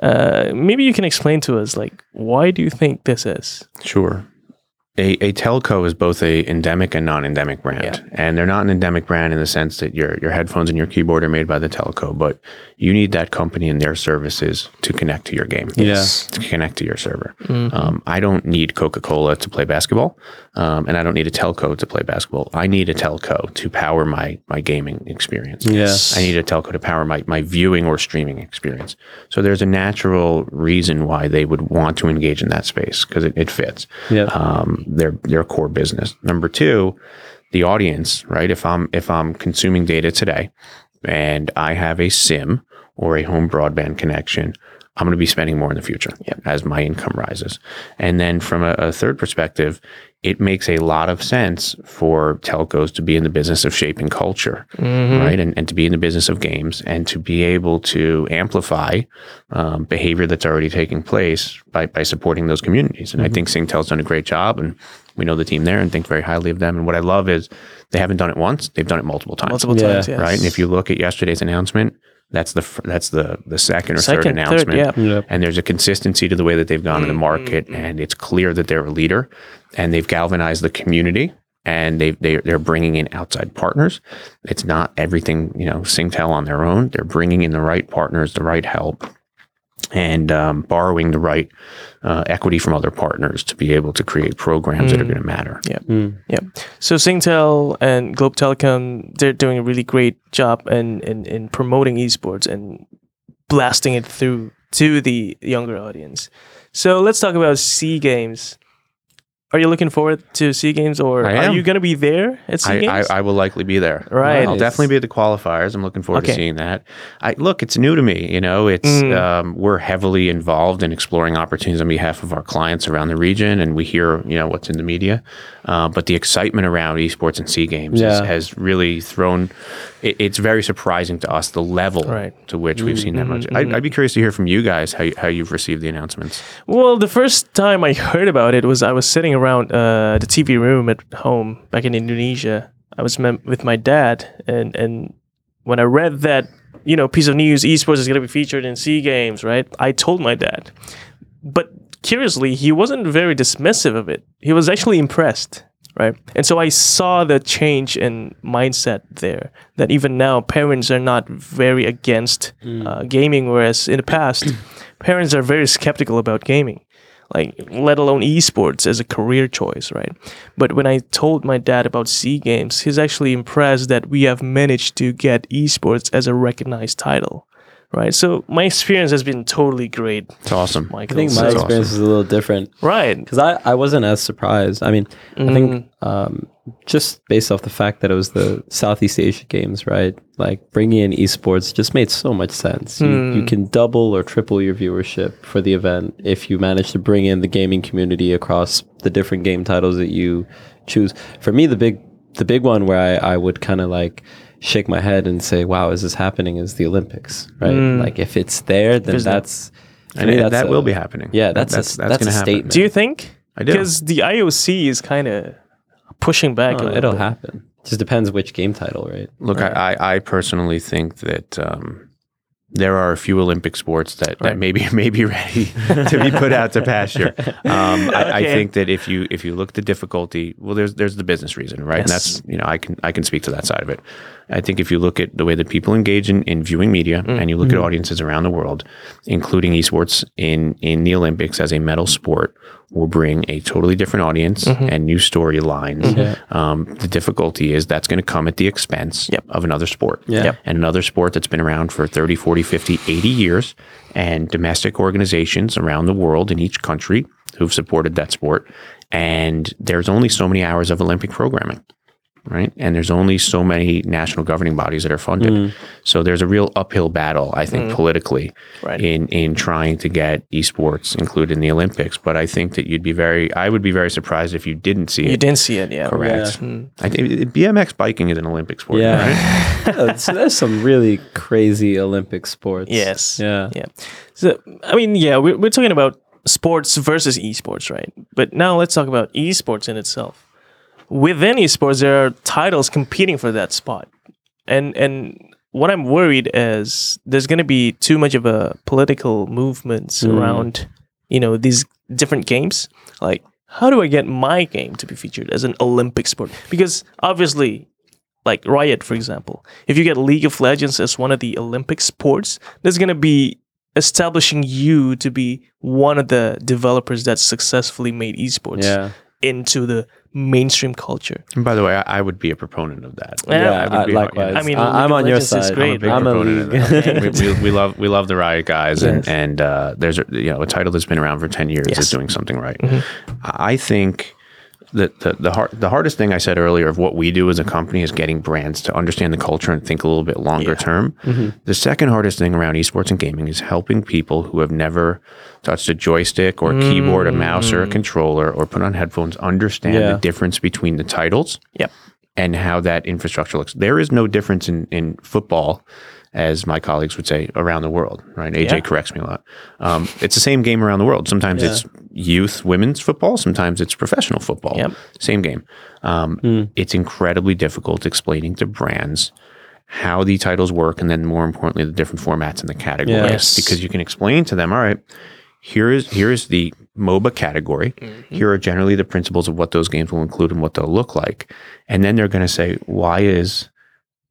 Uh, maybe you can explain to us, like, why do you think this is? Sure. A, a telco is both a endemic and non-endemic brand, Yeah. and they're not an endemic brand in the sense that your your headphones and your keyboard are made by the telco, but you need that company and their services to connect to your game, Yeah. to connect to your server. Um, I don't need Coca Cola to play basketball, um, and I don't need a telco to play basketball. I need a telco to power my my gaming experience. Yes, I need a telco to power my, my viewing or streaming experience. So there's a natural reason why they would want to engage in that space because it, it fits Yeah. um, their their core business. Number two, the audience, right? If I'm if I'm consuming data today and I have a SIM or a home broadband connection, I'm going to be spending more in the future as my income rises. And then from a, a third perspective, it makes a lot of sense for telcos to be in the business of shaping culture, right? And, and to be in the business of games and to be able to amplify um, behavior that's already taking place by, by supporting those communities. And I think Singtel's done a great job and we know the team there and think very highly of them. And what I love is they haven't done it once, they've done it multiple times Multiple Yeah. times, yes. right? And if you look at yesterday's announcement, that's the that's the the second or Second, third third, announcement. yeah. Yeah. And there's a consistency to the way that they've gone in the market, Mm-hmm. and it's clear that they're a leader, and they've galvanized the community, and they they they're bringing in outside partners. It's not everything you know Singtel on their own. They're bringing in the right partners, the right help. And um, borrowing the right uh, equity from other partners to be able to create programs Mm. that are going to matter. Yeah. yeah. So Singtel and Globe Telecom, they're doing a really great job in, in, in promoting esports and blasting it through to the younger audience. So let's talk about Sea Games. Are you looking forward to Sea Games or I are you going to be there at Sea I, I, Games? I will likely be there. Right. I'll definitely be at the qualifiers. I'm looking forward Okay. to seeing that. I look, it's new to me. You know, it's Mm. um, we're heavily involved in exploring opportunities on behalf of our clients around the region, and we hear you know what's in the media. Uh, but the excitement around esports and sea games Yeah. has, has really thrown. It, it's very surprising to us the level Right. to which we've seen that much. I'd, I'd be curious to hear from you guys how you, how you've received the announcements. Well, the first time I heard about it was I was sitting around uh, the TV room at home back in Indonesia. I was mem- with my dad, and and when I read that you know piece of news, esports is going to be featured in Sea Games, right? I told my dad, but curiously, he wasn't very dismissive of it. He was actually impressed. Right. And so I saw the change in mindset there that even now parents are not very against uh, gaming, whereas in the past, *clears throat* parents are very skeptical about gaming like let alone esports as a career choice, right? But when I told my dad about Sea Games, he's actually impressed that we have managed to get esports as a recognized title, right? So my experience has been totally great, It's awesome. Michael. I think my So- That's experience awesome. is a little different right. because I, I wasn't as surprised. I mean, I Mm. think um, just based off the fact that it was the Southeast Asia Games, right? Like bringing in esports just made so much sense. You, you can double or triple your viewership for the event if you manage to bring in the gaming community across the different game titles that you choose. For me, the big the big one where I, I would kind of like shake my head and say, "Wow, is this happening?" Is the Olympics, right? Like if it's there, then There's that's for And me, that's that a- will be happening. Yeah, that's that's a, that's, that's going a to happen. statement. Do you think? I do. Because the IOC is kind of pushing back. Oh, little it'll bit. happen. Just depends which game title, right? Look, I, I, I personally think that um, there are a few Olympic sports that, that maybe *laughs* may be ready to be put out to pasture. *laughs* Um, I, I think that if you if you look at the difficulty, well, there's there's the business reason, right? And that's you know I can I can speak to that side of it. I think if you look at the way that people engage in, in viewing media, Mm. and you look at audiences around the world, including esports in in the Olympics as a medal sport, will bring a totally different audience Mm-hmm. and new storylines. Um, the difficulty is that's going to come at the expense Yep. of another sport. Yeah. Yep. And another sport that's been around for 30, 40, 50, 80 years, and domestic organizations around the world in each country who've supported that sport. And there's only so many hours of Olympic programming. Right. And there's only so many national governing bodies that are funded. So there's a real uphill battle, I think, politically Right. in in trying to get esports included in the Olympics. But I think that you'd be very I would be very surprised if you didn't see it. You didn't see it, yeah. Correct. Mm. I think BMX biking is an Olympic sport. Yeah. Right? Uh, so there's some really crazy Olympic sports. Yes. Yeah. Yeah. So, I mean, yeah, we're, we're talking about sports versus esports, right? But now let's talk about esports in itself. Within esports, there are titles competing for that spot. And and what I'm worried is there's going to be too much of a political movements Mm. around, you know, these different games. Like, how do I get my game to be featured as an Olympic sport? Because obviously, like Riot, for example, if you get League of Legends as one of the Olympic sports, there's going to be establishing you to be one of the developers that successfully made esports Yeah. into the mainstream culture. And by the way, I, I would be a proponent of that. Yeah, Yeah, I would I- be- likewise. I mean, I, League am on your side. great, I'm a big I'm a proponent league. of that. we, we, we love we love the Riot guys, and Yes. and uh, there's a, you know a title that's been around for ten years Yes. is doing something right. Mhm. I think that the the, hard, the hardest thing I said earlier of what we do as a company is getting brands to understand the culture and think a little bit longer Yeah. term. Mhm. The second hardest thing around esports and gaming is helping people who have never touched a joystick or a keyboard, a mouse, or a controller, or put on headphones understand Yeah. the difference between the titles Yep. and how that infrastructure looks. There is no difference in, in football, as my colleagues would say, around the world, right? AJ Yeah. corrects me a lot. Um, it's the same game around the world. Sometimes it's youth women's football, sometimes it's professional football. Yep. Same game. Um, Hmm. It's incredibly difficult explaining to brands how the titles work and then more importantly the different formats and the categories Yes. because you can explain to them all right here is here is the MOBA category. Mm-hmm. Here are generally the principles of what those games will include and what they'll look like. And then they're going to say, why is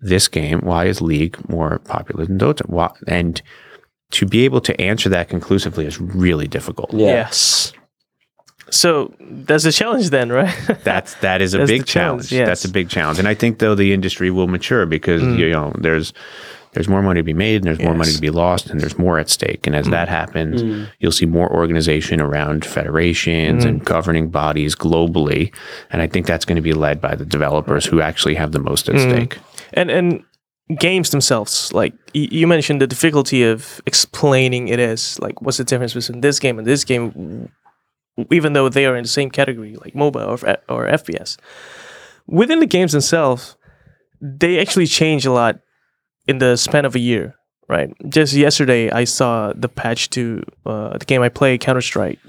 this game, why is League more popular than Dota? Why? And to be able to answer that conclusively is really difficult. Yeah. Yes. So that's a challenge then, right? *laughs* That's that is a That's big challenge, challenge. yes. That's a big challenge. And I think though the industry will mature because Mm. you know there's there's more money to be made and there's more money to be lost and there's more at stake. And as that happens, Mm. you'll see more organization around federations Mm. and governing bodies globally. And I think that's going to be led by the developers who actually have the most at Mm. stake. And and games themselves like you mentioned the difficulty of explaining it is like what's the difference between this game and this game even though they are in the same category like MOBA or or FPS within the games themselves they actually change a lot in the span of a year right? Just yesterday I saw the patch to uh, the game I play Counter Strike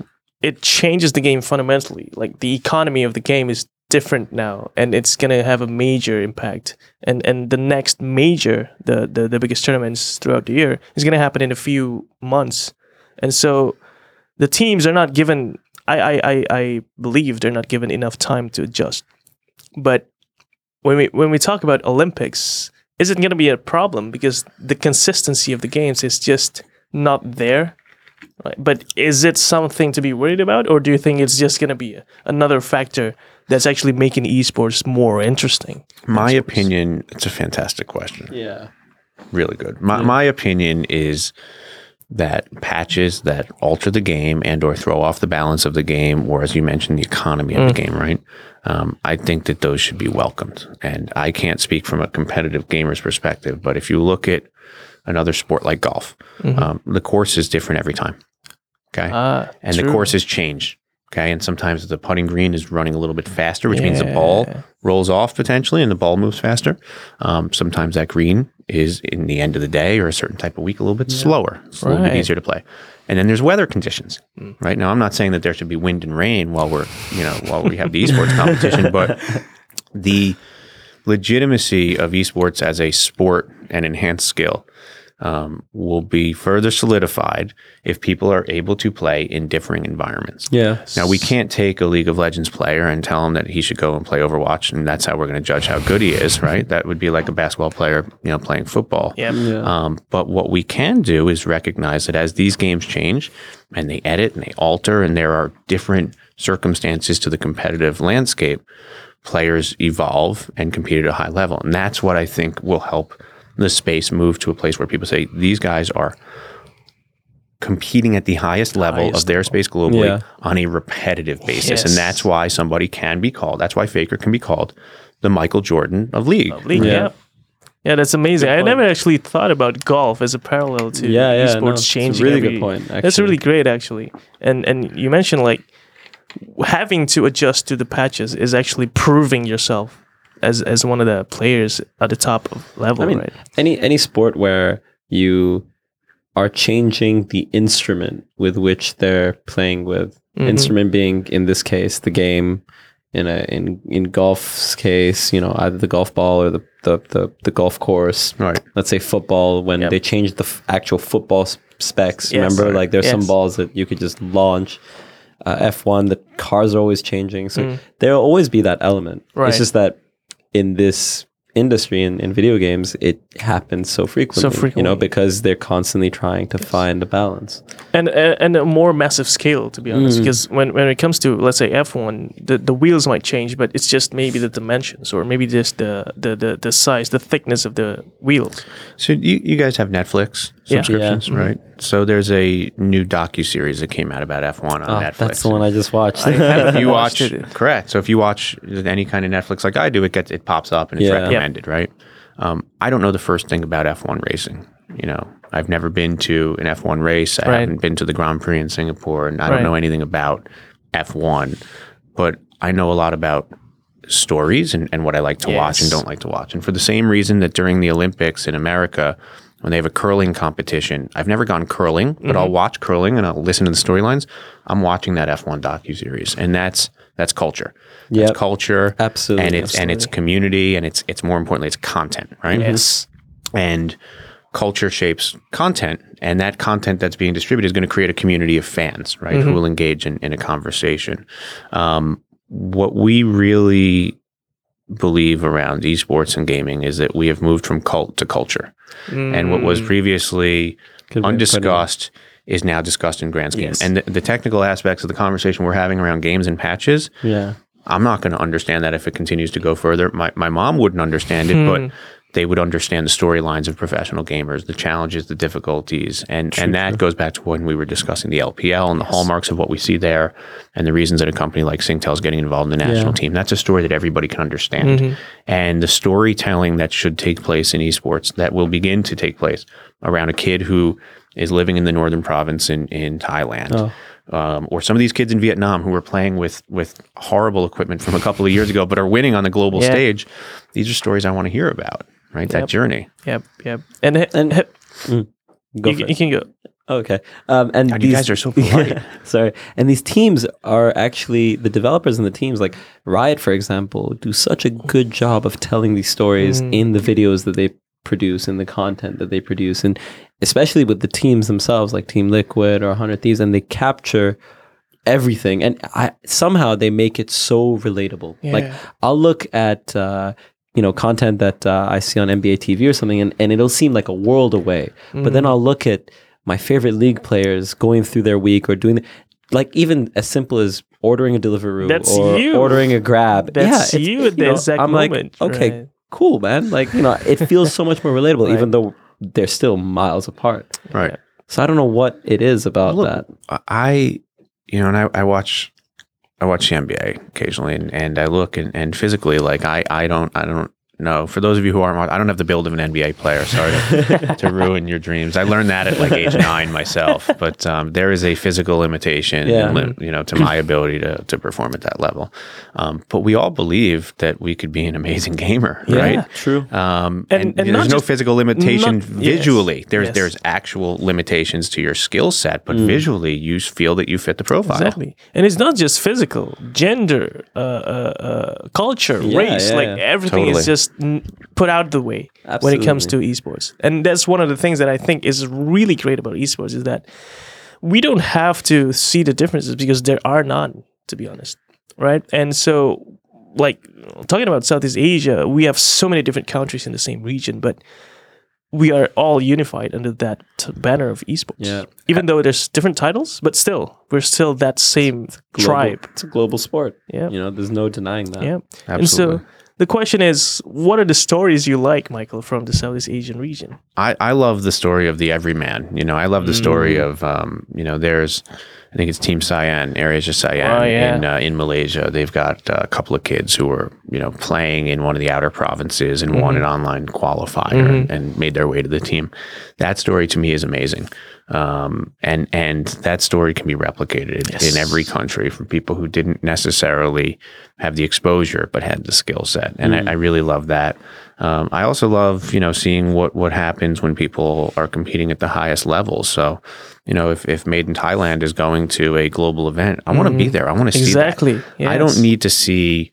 it changes the game fundamentally. Like the economy of the game is different now and it's going to have a major impact. And and the next major the the, the biggest tournaments throughout the year is going to happen in a few months. And so the teams are not given I, I i i believe they're not given enough time to adjust. But when we when we talk about olympics is it going to be a problem? Because the consistency of the games is just not there. Right? but is it something to be worried about or do you think it's just going to be another factor that's actually making esports more interesting My Esports. opinion, it's a fantastic question. Yeah. really good. My, my opinion is that patches that alter the game and or throw off the balance of the game, or as you mentioned, the economy of the game, right? Um, I think that those should be welcomed. And I can't speak from a competitive gamer's perspective, but if you look at another sport like golf, um, the course is different every time. Okay. Ah, and the true. courses change. Okay. And sometimes the putting green is running a little bit faster, which means the ball rolls off potentially and the ball moves faster. Um, sometimes that green is in the end of the day or a certain type of week a little bit slower. It's a little bit easier to play. And then there's weather conditions. Right now, I'm not saying that there should be wind and rain while we're, you know, while we have the esports competition, but *laughs* the legitimacy of esports as a sport and enhanced skill um, will be further solidified if people are able to play in differing environments. Yeah. Now we can't take a League of Legends player and tell him that he should go and play Overwatch, and that's how we're going to judge how good he is, right? That would be like a basketball player, you know, playing football. Yep. Yeah. Um, but what we can do is recognize that as these games change and they edit and they alter, and there are different circumstances to the competitive landscape, players evolve and compete at a high level. And that's what I think will help the space move to a place where people say these guys are competing at the highest level Highest of their space globally Yeah. on a repetitive basis. Yes. And that's why somebody can be called, that's why Faker can be called the Michael Jordan of League. League, Yeah. yeah. yeah. that's amazing. I never actually thought about golf as a parallel to Yeah, yeah, esports no, it's a changing. really every- good point, That's really great, actually. And and you mentioned like having to adjust to the patches is actually proving yourself as as one of the players at the top of level, I mean, right? any any sport where you are changing the instrument with which they're playing with. Mhm. Instrument being in this case the game, in a in in golf's case, you know, either the golf ball or the the the, the golf course. Right. Let's say football when Yep. they changed the f- actual football s- specs. Yes. Remember, Right. like there's some balls that you could just launch. Uh, F1, the cars are always changing, so Mm. there'll always be that element. Right. It's just that in this industry in, in video games, it happens so frequently. so frequently You know, because they're constantly trying to find a balance. and and and a more massive scale to be mm. honest because when, when it comes to let's say f1 the, the wheels might change but it's just maybe the dimensions or maybe just the the, the, the size the thickness of the wheels So you, you guys have Netflix Yeah. Subscriptions, Yeah. right? So there's a new docu series that came out about F1 on Oh, Netflix. that's the one I just watched. if you *laughs* watch it. correct so if you watch any kind of netflix like i do it gets it pops up and it's Yeah. recommended right um, i don't know the first thing about f1 racing you know i've never been to an f1 race i Right. haven't been to the grand prix in singapore and i don't know anything about f1 but i know a lot about stories and, and what i like to watch and don't like to watch and for the same reason that during the olympics in america when they have a curling competition. I've never gone curling but Mm-hmm. i'll watch curling and i'll listen to the storylines. I'm watching that f1 docu-series and that's that's culture. Yep. culture Absolutely, and it's and it's community and it's it's more importantly it's content right? Yes. And culture shapes content and that content that's being distributed is going to create a community of fans right who will engage in, in a conversation. Um, what we really believe around esports and gaming is that we have moved from cult to culture and what Mm. was previously of putting it. undiscussed is now discussed in grand scheme Yes. and the, the technical aspects of the conversation we're having around games and patches yeah. I'm not going to understand that if it continues to go further. My my mom wouldn't understand it, but they would understand the storylines of professional gamers, the challenges, the difficulties, and and that goes back to when we were discussing the LPL and the hallmarks of what we see there, and the reasons that a company like Singtel is getting involved in the national Yeah. team. That's a story that everybody can understand, and the storytelling that should take place in esports that will begin to take place around a kid who is living in the northern province in in Thailand Oh. um, or some of these kids in Vietnam who are playing with with horrible equipment from a couple of years ago, but are winning on the global Yeah. stage. These are stories I want to hear about. Right, that journey. yep yep and, and And- you, Go can- you can go Okay. Um, and God, you these, guys are so *laughs* polite. sorry. And these teams are actually the developers and the teams, like Riot, for example, do such a good job of telling these stories Mm. in the videos that they produce and the content that they produce, and especially with the teams themselves, like Team Liquid or Hundred Thieves, and they capture everything. And I somehow they make it so relatable. Like I'll look at. Uh, you know, content that uh, I see on NBA TV or something, and, and it'll seem like a world away. But then I'll look at my favorite league players going through their week or doing, the, like even as simple as ordering a Deliveroo That's or you. ordering a Grab. That's it's- you at the know, exact I'm moment, like, okay, right. cool, man. Like you know, it feels so much more relatable, *laughs* even though they're still miles apart. Right. So I don't know what it is about Look, that. I, you know, and I, I watch, I watch the NBA occasionally, and, and I look and, and physically, like I, I don't, I don't know. For those of you who aren't, I don't have the build of an NBA player. Sorry to, *laughs* to ruin your dreams. I learned that at like age nine myself. But um, there is a physical limitation, Yeah. lim- you know, to my *clears throat* ability to to perform at that level. Um, but we all believe that we could be an amazing gamer, right? True. Um, And- and, and there's no physical limitation not- yes, visually. There's yes. there's actual limitations to your skill set, but visually you feel that you fit the profile. Exactly, and it's not just physical, gender, uh, uh, uh, culture, Yeah, race. yeah, like yeah. everything Totally. is just n- put out the way when it comes to esports, and that's one of the things that I think is really great about esports is that we don't have to see the differences because there are none, to be honest, right? And so, like talking about Southeast Asia, we have so many different countries in the same region, but we are all unified under that banner of esports. Yeah. Even though there's different titles, but still, we're still that same Global- tribe. It's a global sport. Yeah. You know, there's no denying that. Yeah. And Absolutely. so the question is, what are the stories you like, Michael, from the Southeast Asian region? I, I love the story of the everyman. You know, I love the story Mm. of um, you know, there's I think it's Team Cyan, AirAsia Cyan Oh, yeah. in uh, in Malaysia. They've got uh, a couple of kids who are you know playing in one of the outer provinces and won Mm-hmm. an online qualifier and, and made their way to the team. That story to me is amazing. Um, and and that story can be replicated Yes. in every country from people who didn't necessarily have the exposure but had the skill set. And I, I really love that. Um, I also love, you know, seeing what what happens when people are competing at the highest level. So, you know, if, if Made in Thailand is going to a global event, I want to be there. I want to see that. Exactly. I don't need to see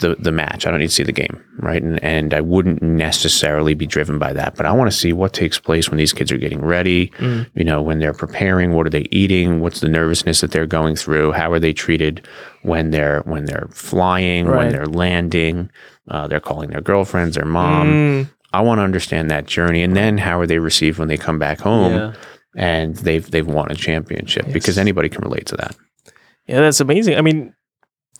the the match. I don't need to see the game, right? And and I wouldn't necessarily be driven by that, but I want to see what takes place when these kids are getting ready. Mm. You know, when they're preparing, what are they eating? What's the nervousness that they're going through? How are they treated when they're when they're flying, when they're landing? Uh, they're calling their girlfriends, their mom. Mm, I want to understand that journey, and then how are they received when they come back home Yeah. and they've they've won a championship? Because anybody can relate to that. yeah, that's amazing. I mean,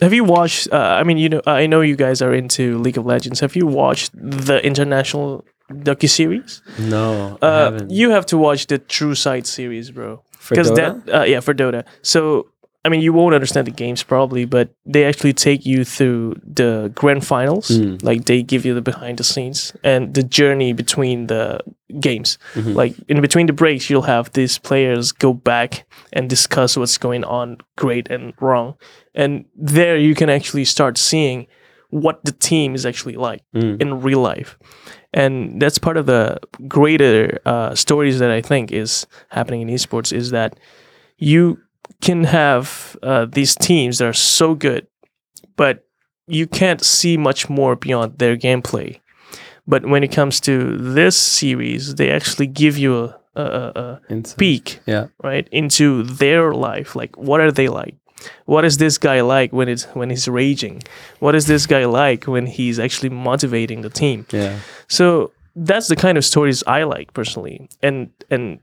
have you watched? Uh, I mean, you know, I know you guys are into League of Legends. Have you watched the international docu series? No, Uh, you have to watch the True Sight series, bro. Because that, uh, yeah, for Dota. So, I mean, you won't understand the games probably, but they actually take you through the grand finals. Mm. Like they give you the behind the scenes and the journey between the games. Mhm. Like in between the breaks, you'll have these players go back and discuss what's going on great and wrong. And there you can actually start seeing what the team is actually like Mm. in real life. And that's part of the greater uh, stories that I think is happening in esports is that you can have uh, these teams that are so good, but you can't see much more beyond their gameplay. But when it comes to this series, they actually give you a, a, a, peek Yeah. right into their life like what are they like what is this guy like when it's when he's raging what is this guy like when he's actually motivating the team Yeah. so that's the kind of stories i like personally and and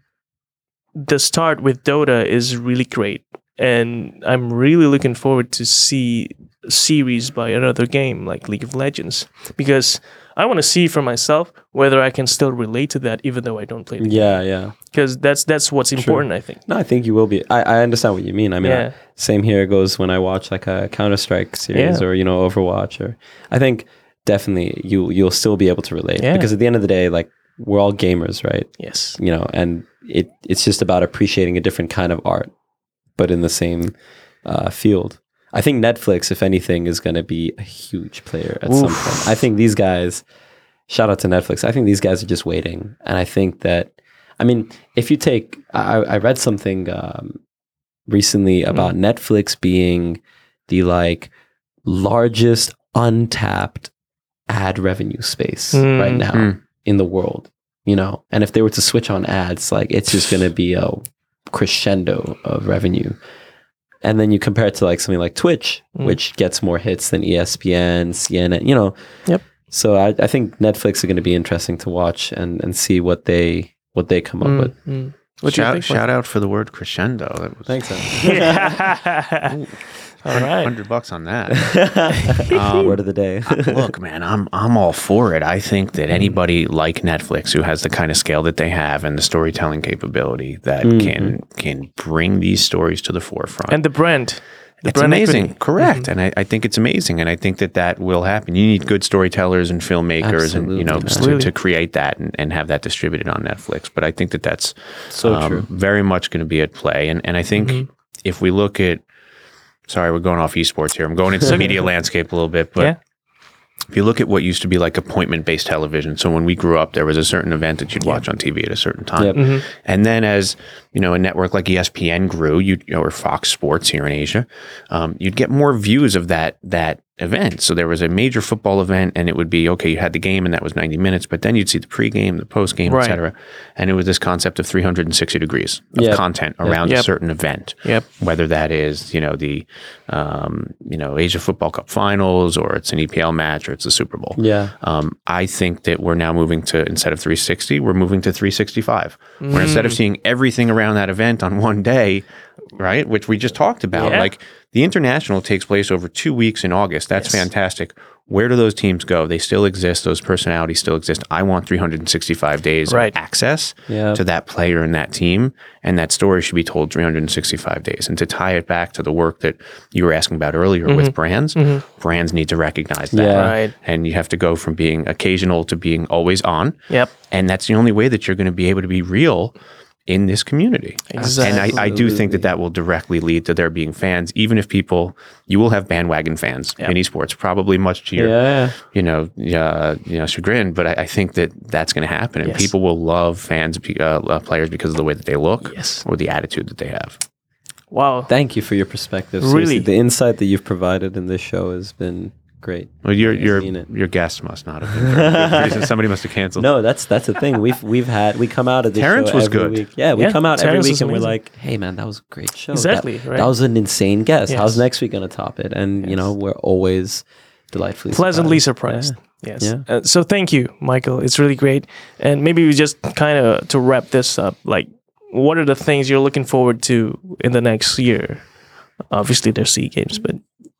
the start with dota is really great and i'm really looking forward to see a series by another game like league of legends because i want to see for myself whether i can still relate to that even though i don't play the Yeah. Yeah. because that's that's what's important i think No, I think you will be. I, I understand what you mean. I mean, I- same here goes when I watch like a Counter Strike series Yeah. or you know Overwatch or I think definitely you you'll still be able to relate Yeah. because at the end of the day, like we're all gamers, right? yes You know, and it it's just about appreciating a different kind of art, but in the same uh, field. I think Netflix, if anything, is going to be a huge player at some point. I think these guys. Shout out to Netflix. I think these guys are just waiting, and I think that I mean, if you take, I, I read something um, recently about Netflix being the like largest untapped ad revenue space Mm. right now Mm. In the world. You know, and if they were to switch on ads, like it's just going to be a crescendo of revenue. And then you compare it to like something like Twitch, Mm. which gets more hits than ESPN, CNN. You know, Yep. So I, I think Netflix are going to be interesting to watch and, and see what they what they come up Mm, with. mm. What shout, think? shout out for the word crescendo. That was Thanks. *laughs* *laughs* *laughs* yeah. All right. hundred bucks on that. *laughs* *laughs* um, Word of the day. Look, man, I'm I'm all for it. I think that anybody like Netflix who has the kind of scale that they have and the storytelling capability that Mhm. can can bring these stories to the forefront. And the brand. The it's amazing, equity. correct? And I, I think it's amazing, and I think that that will happen. You need good storytellers and filmmakers, and you know, to, to create that and, and have that distributed on Netflix. But I think that that's so um, true. very much going to be at play. And and I think Mhm. if we look at, sorry, we're going off esports here. I'm going into the media *laughs* landscape a little bit, but Yeah. if you look at what used to be like appointment based television, so when we grew up, there was a certain event that you'd watch on TV at a certain time. Yep. Mhm. And then as you know, a network like ESPN grew, you know, or Fox Sports here in Asia, um, you'd get more views of that that event. So there was a major football event, and it would be okay. You had the game, and that was ninety minutes, but then you'd see the pregame, the postgame, Right. et cetera, and it was this concept of three hundred and sixty degrees of Yep. content around a certain event. Yep. Whether that is you know the um, you know Asia Football Cup Finals, or it's an EPL match, or it's the Super Bowl. Yeah. Um, I think that we're now moving to instead of 360, we're moving to 365. Where instead of Mm. seeing everything around that event on one day, right, which we just talked about, Yeah. like the international takes place over two weeks in August. That's Yes. fantastic. Where do those teams go? They still exist. Those personalities still exist. I want 365 days Right. of access Yeah. to that player and that team, and that story should be told 365 days. And to tie it back to the work that you were asking about earlier with mm-hmm. brands, mm-hmm. brands need to recognize that. Yeah. Right. And you have to go from being occasional to being always on. Yep. And that's the only way that you're going to be able to be real in this community. Exactly. And I, I do think that that will directly lead to there being fans, even if people, you will have bandwagon fans Yeah. in esports, probably much to your, Yeah. you know, uh, you know, chagrin. But I, I think that that's going to happen, and Yes. people will love fans, uh, uh, players because of the way that they look Yes. or the attitude that they have. Wow. Thank you for your perspective. Really? Seriously, the insight that you've provided in this show has been great. Well, your your your guest must not have been. Very. Somebody must have canceled. *laughs* No, that's that's the thing. We've we've had we come out of this Terrence show was every good. week. Yeah, we Yeah, come out Terrence every week and we're like, "Hey, man, that was a great show. Exactly, That, right. that was an insane guest. Yes. How's next week gonna top it?" And you know, we're always delightfully pleasantly surprised. surprised. Yes. Yeah. Uh, so thank you, Michael. It's really great. And maybe we just kind of to wrap this up. Like, what are the things you're looking forward to in the next year? Obviously, there's Sea Games, but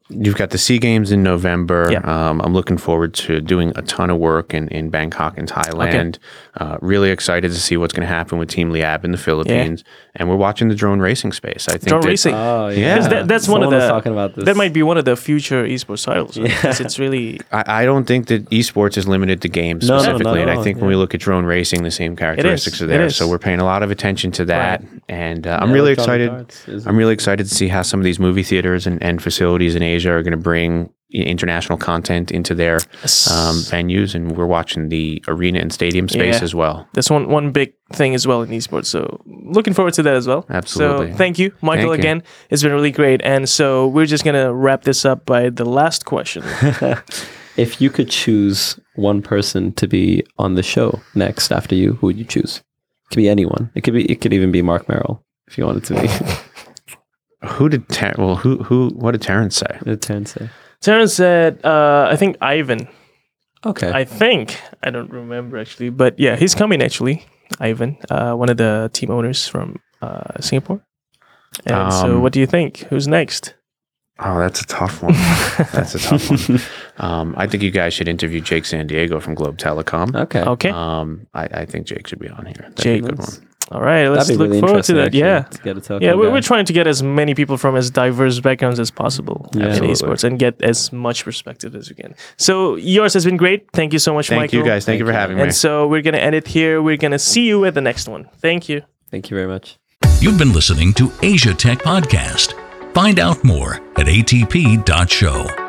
You've got the Sea Games in November. Yeah. Um, I'm looking forward to doing a ton of work in, in Bangkok and Thailand. Uh, really excited to see what's going to happen with Team Liyab in the Philippines. And we're watching the drone racing space. I think drone that- racing. Oh Yeah. yeah, 'Cause that- that's one of Someone was the- talking about this. that might be one of the future esports titles. Right? 'Cause it's really I, I don't think that esports is limited to games No, no, not specifically. at and I all, think when we look at drone racing, the same characteristics are there. So we're paying a lot of attention to that. And uh, I'm really excited. arts I'm really excited to see how some of these movie theaters and, and facilities in Asia are going to bring international content into their um, venues. And we're watching the arena and stadium space Yeah. as well. that's one one big thing as well in esports. So looking forward to that as well. Absolutely. So thank you, Michael. Thank you. again, it's been really great. And so we're just gonna wrap this up by the last question. *laughs* if you could choose one person to be on the show next after you, who would you choose? It could be anyone. It could be. It could even be Marc Merrill if you wanted to be. *laughs* Who did Ter- well? Who who? What did Terrence say? What did Terrence say? Terrence said, uh, "I think Ivan." Okay. I think I don't remember actually, but yeah, he's coming actually. Ivan, uh, one of the team owners from uh, Singapore. And so, Um, what do you think? Who's next? Oh, that's a tough one. *laughs* that's a tough one. Um, I think you guys should interview Jake San Diego from Globe Telecom. okay. Okay, Um, I, I think Jake should be on here. That'd Jake. Be a good one. all right. Let's look really forward to that. actually, Yeah, To get a telecom yeah. We're, we're trying to get as many people from as diverse backgrounds as possible Yeah. in Absolutely. esports and get as much perspective as we can. So yours has been great. Thank you so much, Michael. Thank Michael. you guys. Thank, you for having me. And so we're gonna end it here. We're gonna see you at the next one. Thank you. Thank you very much. You've been listening to Asia Tech Podcast. Find out more at atp.show.